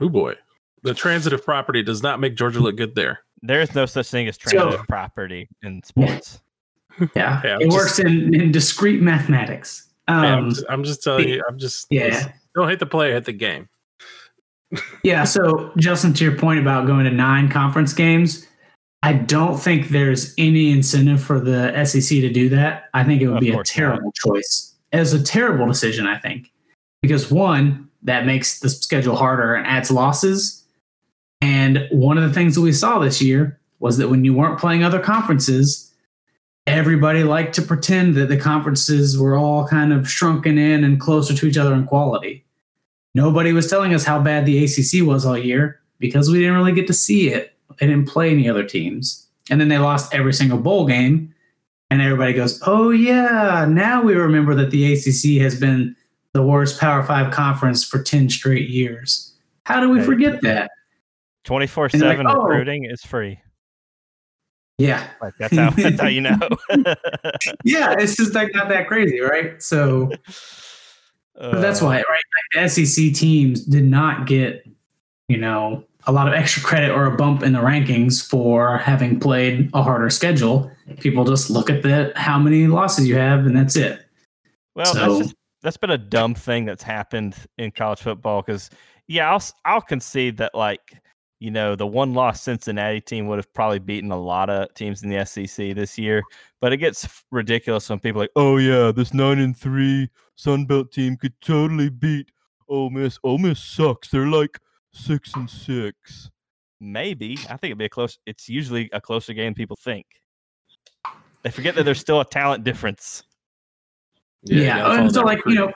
Speaker 2: Who boy? The transitive property does not make Georgia look good there.
Speaker 1: There is no such thing as
Speaker 3: So-
Speaker 1: transitive property in sports. <laughs>
Speaker 3: Yeah,
Speaker 2: Yeah,
Speaker 3: it
Speaker 2: just-
Speaker 3: works in, in discrete mathematics. Um,
Speaker 2: Yeah, I'm, just, I'm just telling
Speaker 3: the-
Speaker 2: you. I'm just
Speaker 3: yeah.
Speaker 2: Don't hit the player, hit the game. <laughs>
Speaker 3: Yeah. So, Justin, to your point about going to nine conference games, I don't think there's any incentive for the SEC to do that. I think it would
Speaker 1: Of
Speaker 3: be a
Speaker 1: course not.
Speaker 3: terrible choice. It's a terrible decision, I think, because one, that makes the schedule harder and adds losses. And one of the things that we saw this year was that when you weren't playing other conferences, everybody liked to pretend that the conferences were all kind of shrunken in and closer to each other in quality. Nobody was telling us how bad the ACC was all year because we didn't really get to see it. They didn't play any other teams. And then they lost every single bowl game. And everybody goes, oh, yeah, now we remember that the ACC has been the worst Power Five conference for 10 straight years. How do we
Speaker 1: Hey.
Speaker 3: forget that?
Speaker 1: Twenty four
Speaker 3: And they're
Speaker 1: seven
Speaker 3: "Oh."
Speaker 1: recruiting is free.
Speaker 3: Yeah.
Speaker 1: Like that's how that's how you <laughs> know. <laughs>
Speaker 3: Yeah. It's just like not that crazy, right? So But that's
Speaker 1: Uh,
Speaker 3: why, right? Like SEC teams did not get, you know, a lot of extra credit or a bump in the rankings for having played a harder schedule. People just look at the how many losses you have, and that's it.
Speaker 1: Well,
Speaker 3: So-
Speaker 1: that's just that's been a dumb thing that's happened in college football because yeah, I'll I'll concede that like you know the one loss Cincinnati team would have probably beaten a lot of teams in the SEC this year, but it gets ridiculous when people like, oh yeah, this nine and three Sun Belt team could totally beat Ole Miss. Ole Miss sucks. They're like six and six. Maybe I think it'd be a close. It's usually a closer game than people think. They forget that there's still a talent difference.
Speaker 3: Yeah. and so, like, you know,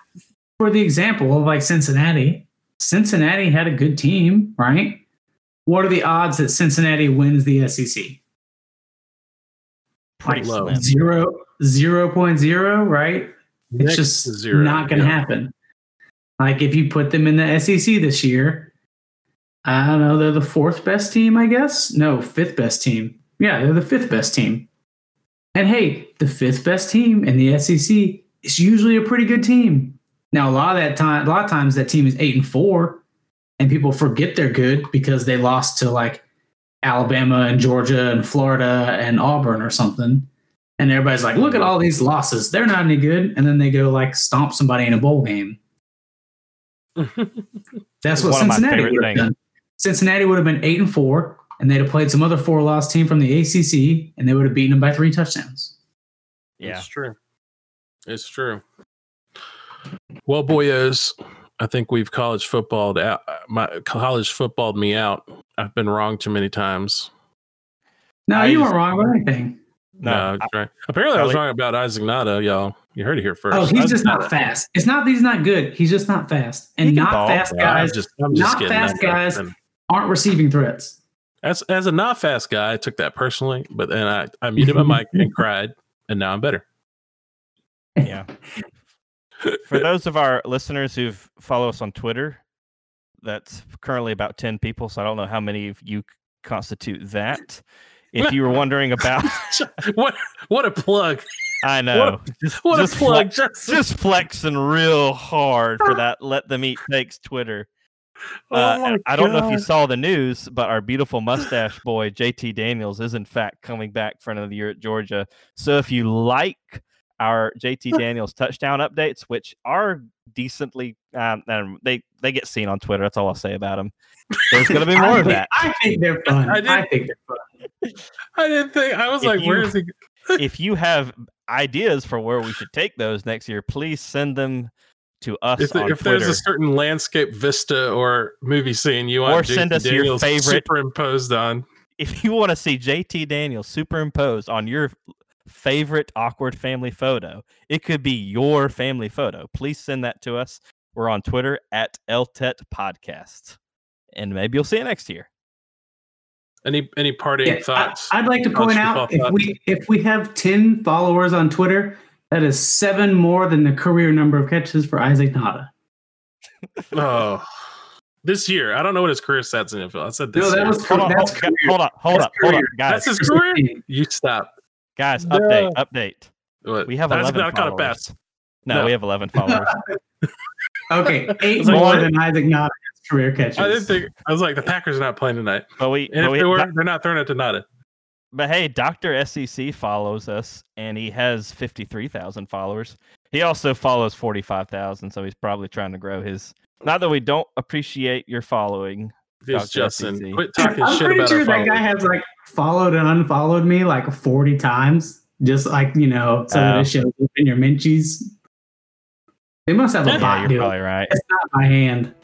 Speaker 3: for the example of like Cincinnati, Cincinnati had a good team, right? What are the odds that Cincinnati wins the SEC?
Speaker 1: Pretty
Speaker 2: Like low.
Speaker 3: Zero, zero point zero, right? It's just
Speaker 2: zero,
Speaker 3: not going to
Speaker 2: yeah.
Speaker 3: happen. Like if you put them in the SEC this year, I don't know, they're the fourth best team, I guess. No, fifth best team. Yeah, they're the fifth best team. And hey, the fifth best team in the SEC is usually a pretty good team. Now, a lot of that time, a lot of times that team is eight and four, and people forget they're good because they lost to like Alabama and Georgia and Florida and Auburn or something. And everybody's like, look at all these losses. They're not any good. And then they go like stomp somebody in a bowl game. <laughs> That's what
Speaker 1: One of my
Speaker 3: Cincinnati would have
Speaker 1: things.
Speaker 3: done. Cincinnati would have been eight and four, and they'd have played some other four loss team from the ACC, and they would have beaten them by three touchdowns.
Speaker 1: Yeah.
Speaker 2: It's true. It's true. Well, boyos, I think we've college footballed out. Uh, my college footballed me out. I've been wrong too many times.
Speaker 3: No,
Speaker 1: I
Speaker 3: you
Speaker 1: just-
Speaker 3: weren't wrong about anything.
Speaker 2: No,
Speaker 1: No,
Speaker 2: that's right. Apparently, I was wrong about Isaac Nauta, y'all. You heard it here oh, first.
Speaker 3: Oh, he's
Speaker 2: Isaac
Speaker 3: just not
Speaker 2: Nauta.
Speaker 3: fast. It's not that he's not good. He's just not fast. And not
Speaker 1: ball,
Speaker 3: fast
Speaker 2: Well, I'm
Speaker 3: guys
Speaker 2: just, I'm just
Speaker 3: not
Speaker 2: kidding.
Speaker 3: fast guys.
Speaker 2: and
Speaker 3: aren't receiving threats.
Speaker 2: As as a not fast guy, I took that personally, but then I, I muted my mic and <laughs> cried, and now I'm better.
Speaker 1: Yeah. For <laughs> those of our listeners who follow us on Twitter, that's currently about 10 people. So I don't know how many of you constitute that. If you were <laughs> wondering about, <laughs>
Speaker 2: what what a plug!
Speaker 1: I know. just,
Speaker 2: What
Speaker 1: just
Speaker 2: a plug!
Speaker 1: flex-
Speaker 2: Justin.
Speaker 1: just flexing real hard for that. Let them eat takes Twitter.
Speaker 2: Oh
Speaker 1: Uh, I don't know if you saw the news, but our beautiful mustache boy JT Daniels is in fact coming back for another year at Georgia. So if you like our JT <laughs> Daniels touchdown updates, which are decently, um, um, they they get seen on Twitter. That's all I'll say about them. There's going to be <laughs>
Speaker 3: I
Speaker 1: more of
Speaker 3: think-
Speaker 1: that.
Speaker 3: I think they're fun.
Speaker 2: I
Speaker 3: I,
Speaker 2: did-
Speaker 3: think they're fun. <laughs>
Speaker 2: I didn't think. I was
Speaker 1: If
Speaker 2: like, where
Speaker 1: you-
Speaker 2: is he?
Speaker 1: if you have ideas for where we should take those next year, please send them to us
Speaker 2: If,
Speaker 1: on
Speaker 2: if there's a certain landscape vista or movie scene you want
Speaker 1: Or
Speaker 2: JT
Speaker 1: send us your
Speaker 2: Daniels
Speaker 1: favorite-
Speaker 2: superimposed on,
Speaker 1: if you want to see JT Daniels superimposed on your favorite awkward family photo, it could be your family photo. Please send that to us. We're on Twitter at LTET Podcast. And maybe you'll see you next year.
Speaker 2: any any parting
Speaker 3: Yeah,
Speaker 2: thoughts?
Speaker 3: I, would like to point out
Speaker 2: football
Speaker 3: if we if we have ten followers on Twitter, that is seven more than the career number of catches for Isaac Nauta. <laughs>
Speaker 2: oh, this year I don't know what his career stats in the NFL. I said this.
Speaker 3: No, that
Speaker 2: year.
Speaker 3: was
Speaker 1: Hold on,
Speaker 3: that's
Speaker 1: hold,
Speaker 3: career.
Speaker 1: hold up, hold
Speaker 3: That's
Speaker 1: up, hold up,
Speaker 3: career.
Speaker 1: guys.
Speaker 2: That's his career. You stop.
Speaker 1: Guys,
Speaker 2: No.
Speaker 1: update, update.
Speaker 2: What?
Speaker 1: We have
Speaker 2: That's
Speaker 1: 11
Speaker 2: not kind of
Speaker 1: followers.
Speaker 2: best.
Speaker 1: No,
Speaker 2: No.
Speaker 1: we have 11 followers. <laughs>
Speaker 3: Okay, <laughs> eight
Speaker 2: like,
Speaker 3: more than Isaac Nauta's career catches.
Speaker 2: I didn't think. I was like, the Packers are not playing tonight,
Speaker 1: but we,
Speaker 2: and
Speaker 1: but,
Speaker 2: if
Speaker 1: we
Speaker 2: they were, they're not throwing it to Nauta.
Speaker 1: but hey, Dr. SEC follows us and he has 53,000 followers. He also follows 45,000, so he's probably trying to grow his. Not that we don't appreciate your following.
Speaker 2: It's
Speaker 1: Dr.
Speaker 2: Justin.
Speaker 1: SEC.
Speaker 2: Quit talking
Speaker 3: I'm
Speaker 2: shit
Speaker 3: pretty
Speaker 2: about
Speaker 3: sure
Speaker 2: our
Speaker 3: that guy has like followed and unfollowed me like 40 times, just like you know, so that
Speaker 1: Oh.
Speaker 3: it shows up in your Minchies. They must have a
Speaker 2: Yeah,
Speaker 1: Yeah,
Speaker 3: bot
Speaker 1: you're
Speaker 3: deal.
Speaker 1: probably right.
Speaker 3: It's not my hand.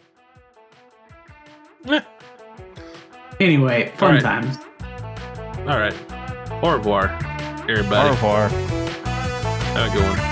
Speaker 2: Eh.
Speaker 3: Anyway, fun
Speaker 2: All right.
Speaker 3: times.
Speaker 2: All right. Au revoir,
Speaker 1: Au
Speaker 2: everybody.
Speaker 1: revoir.
Speaker 2: Have a good one.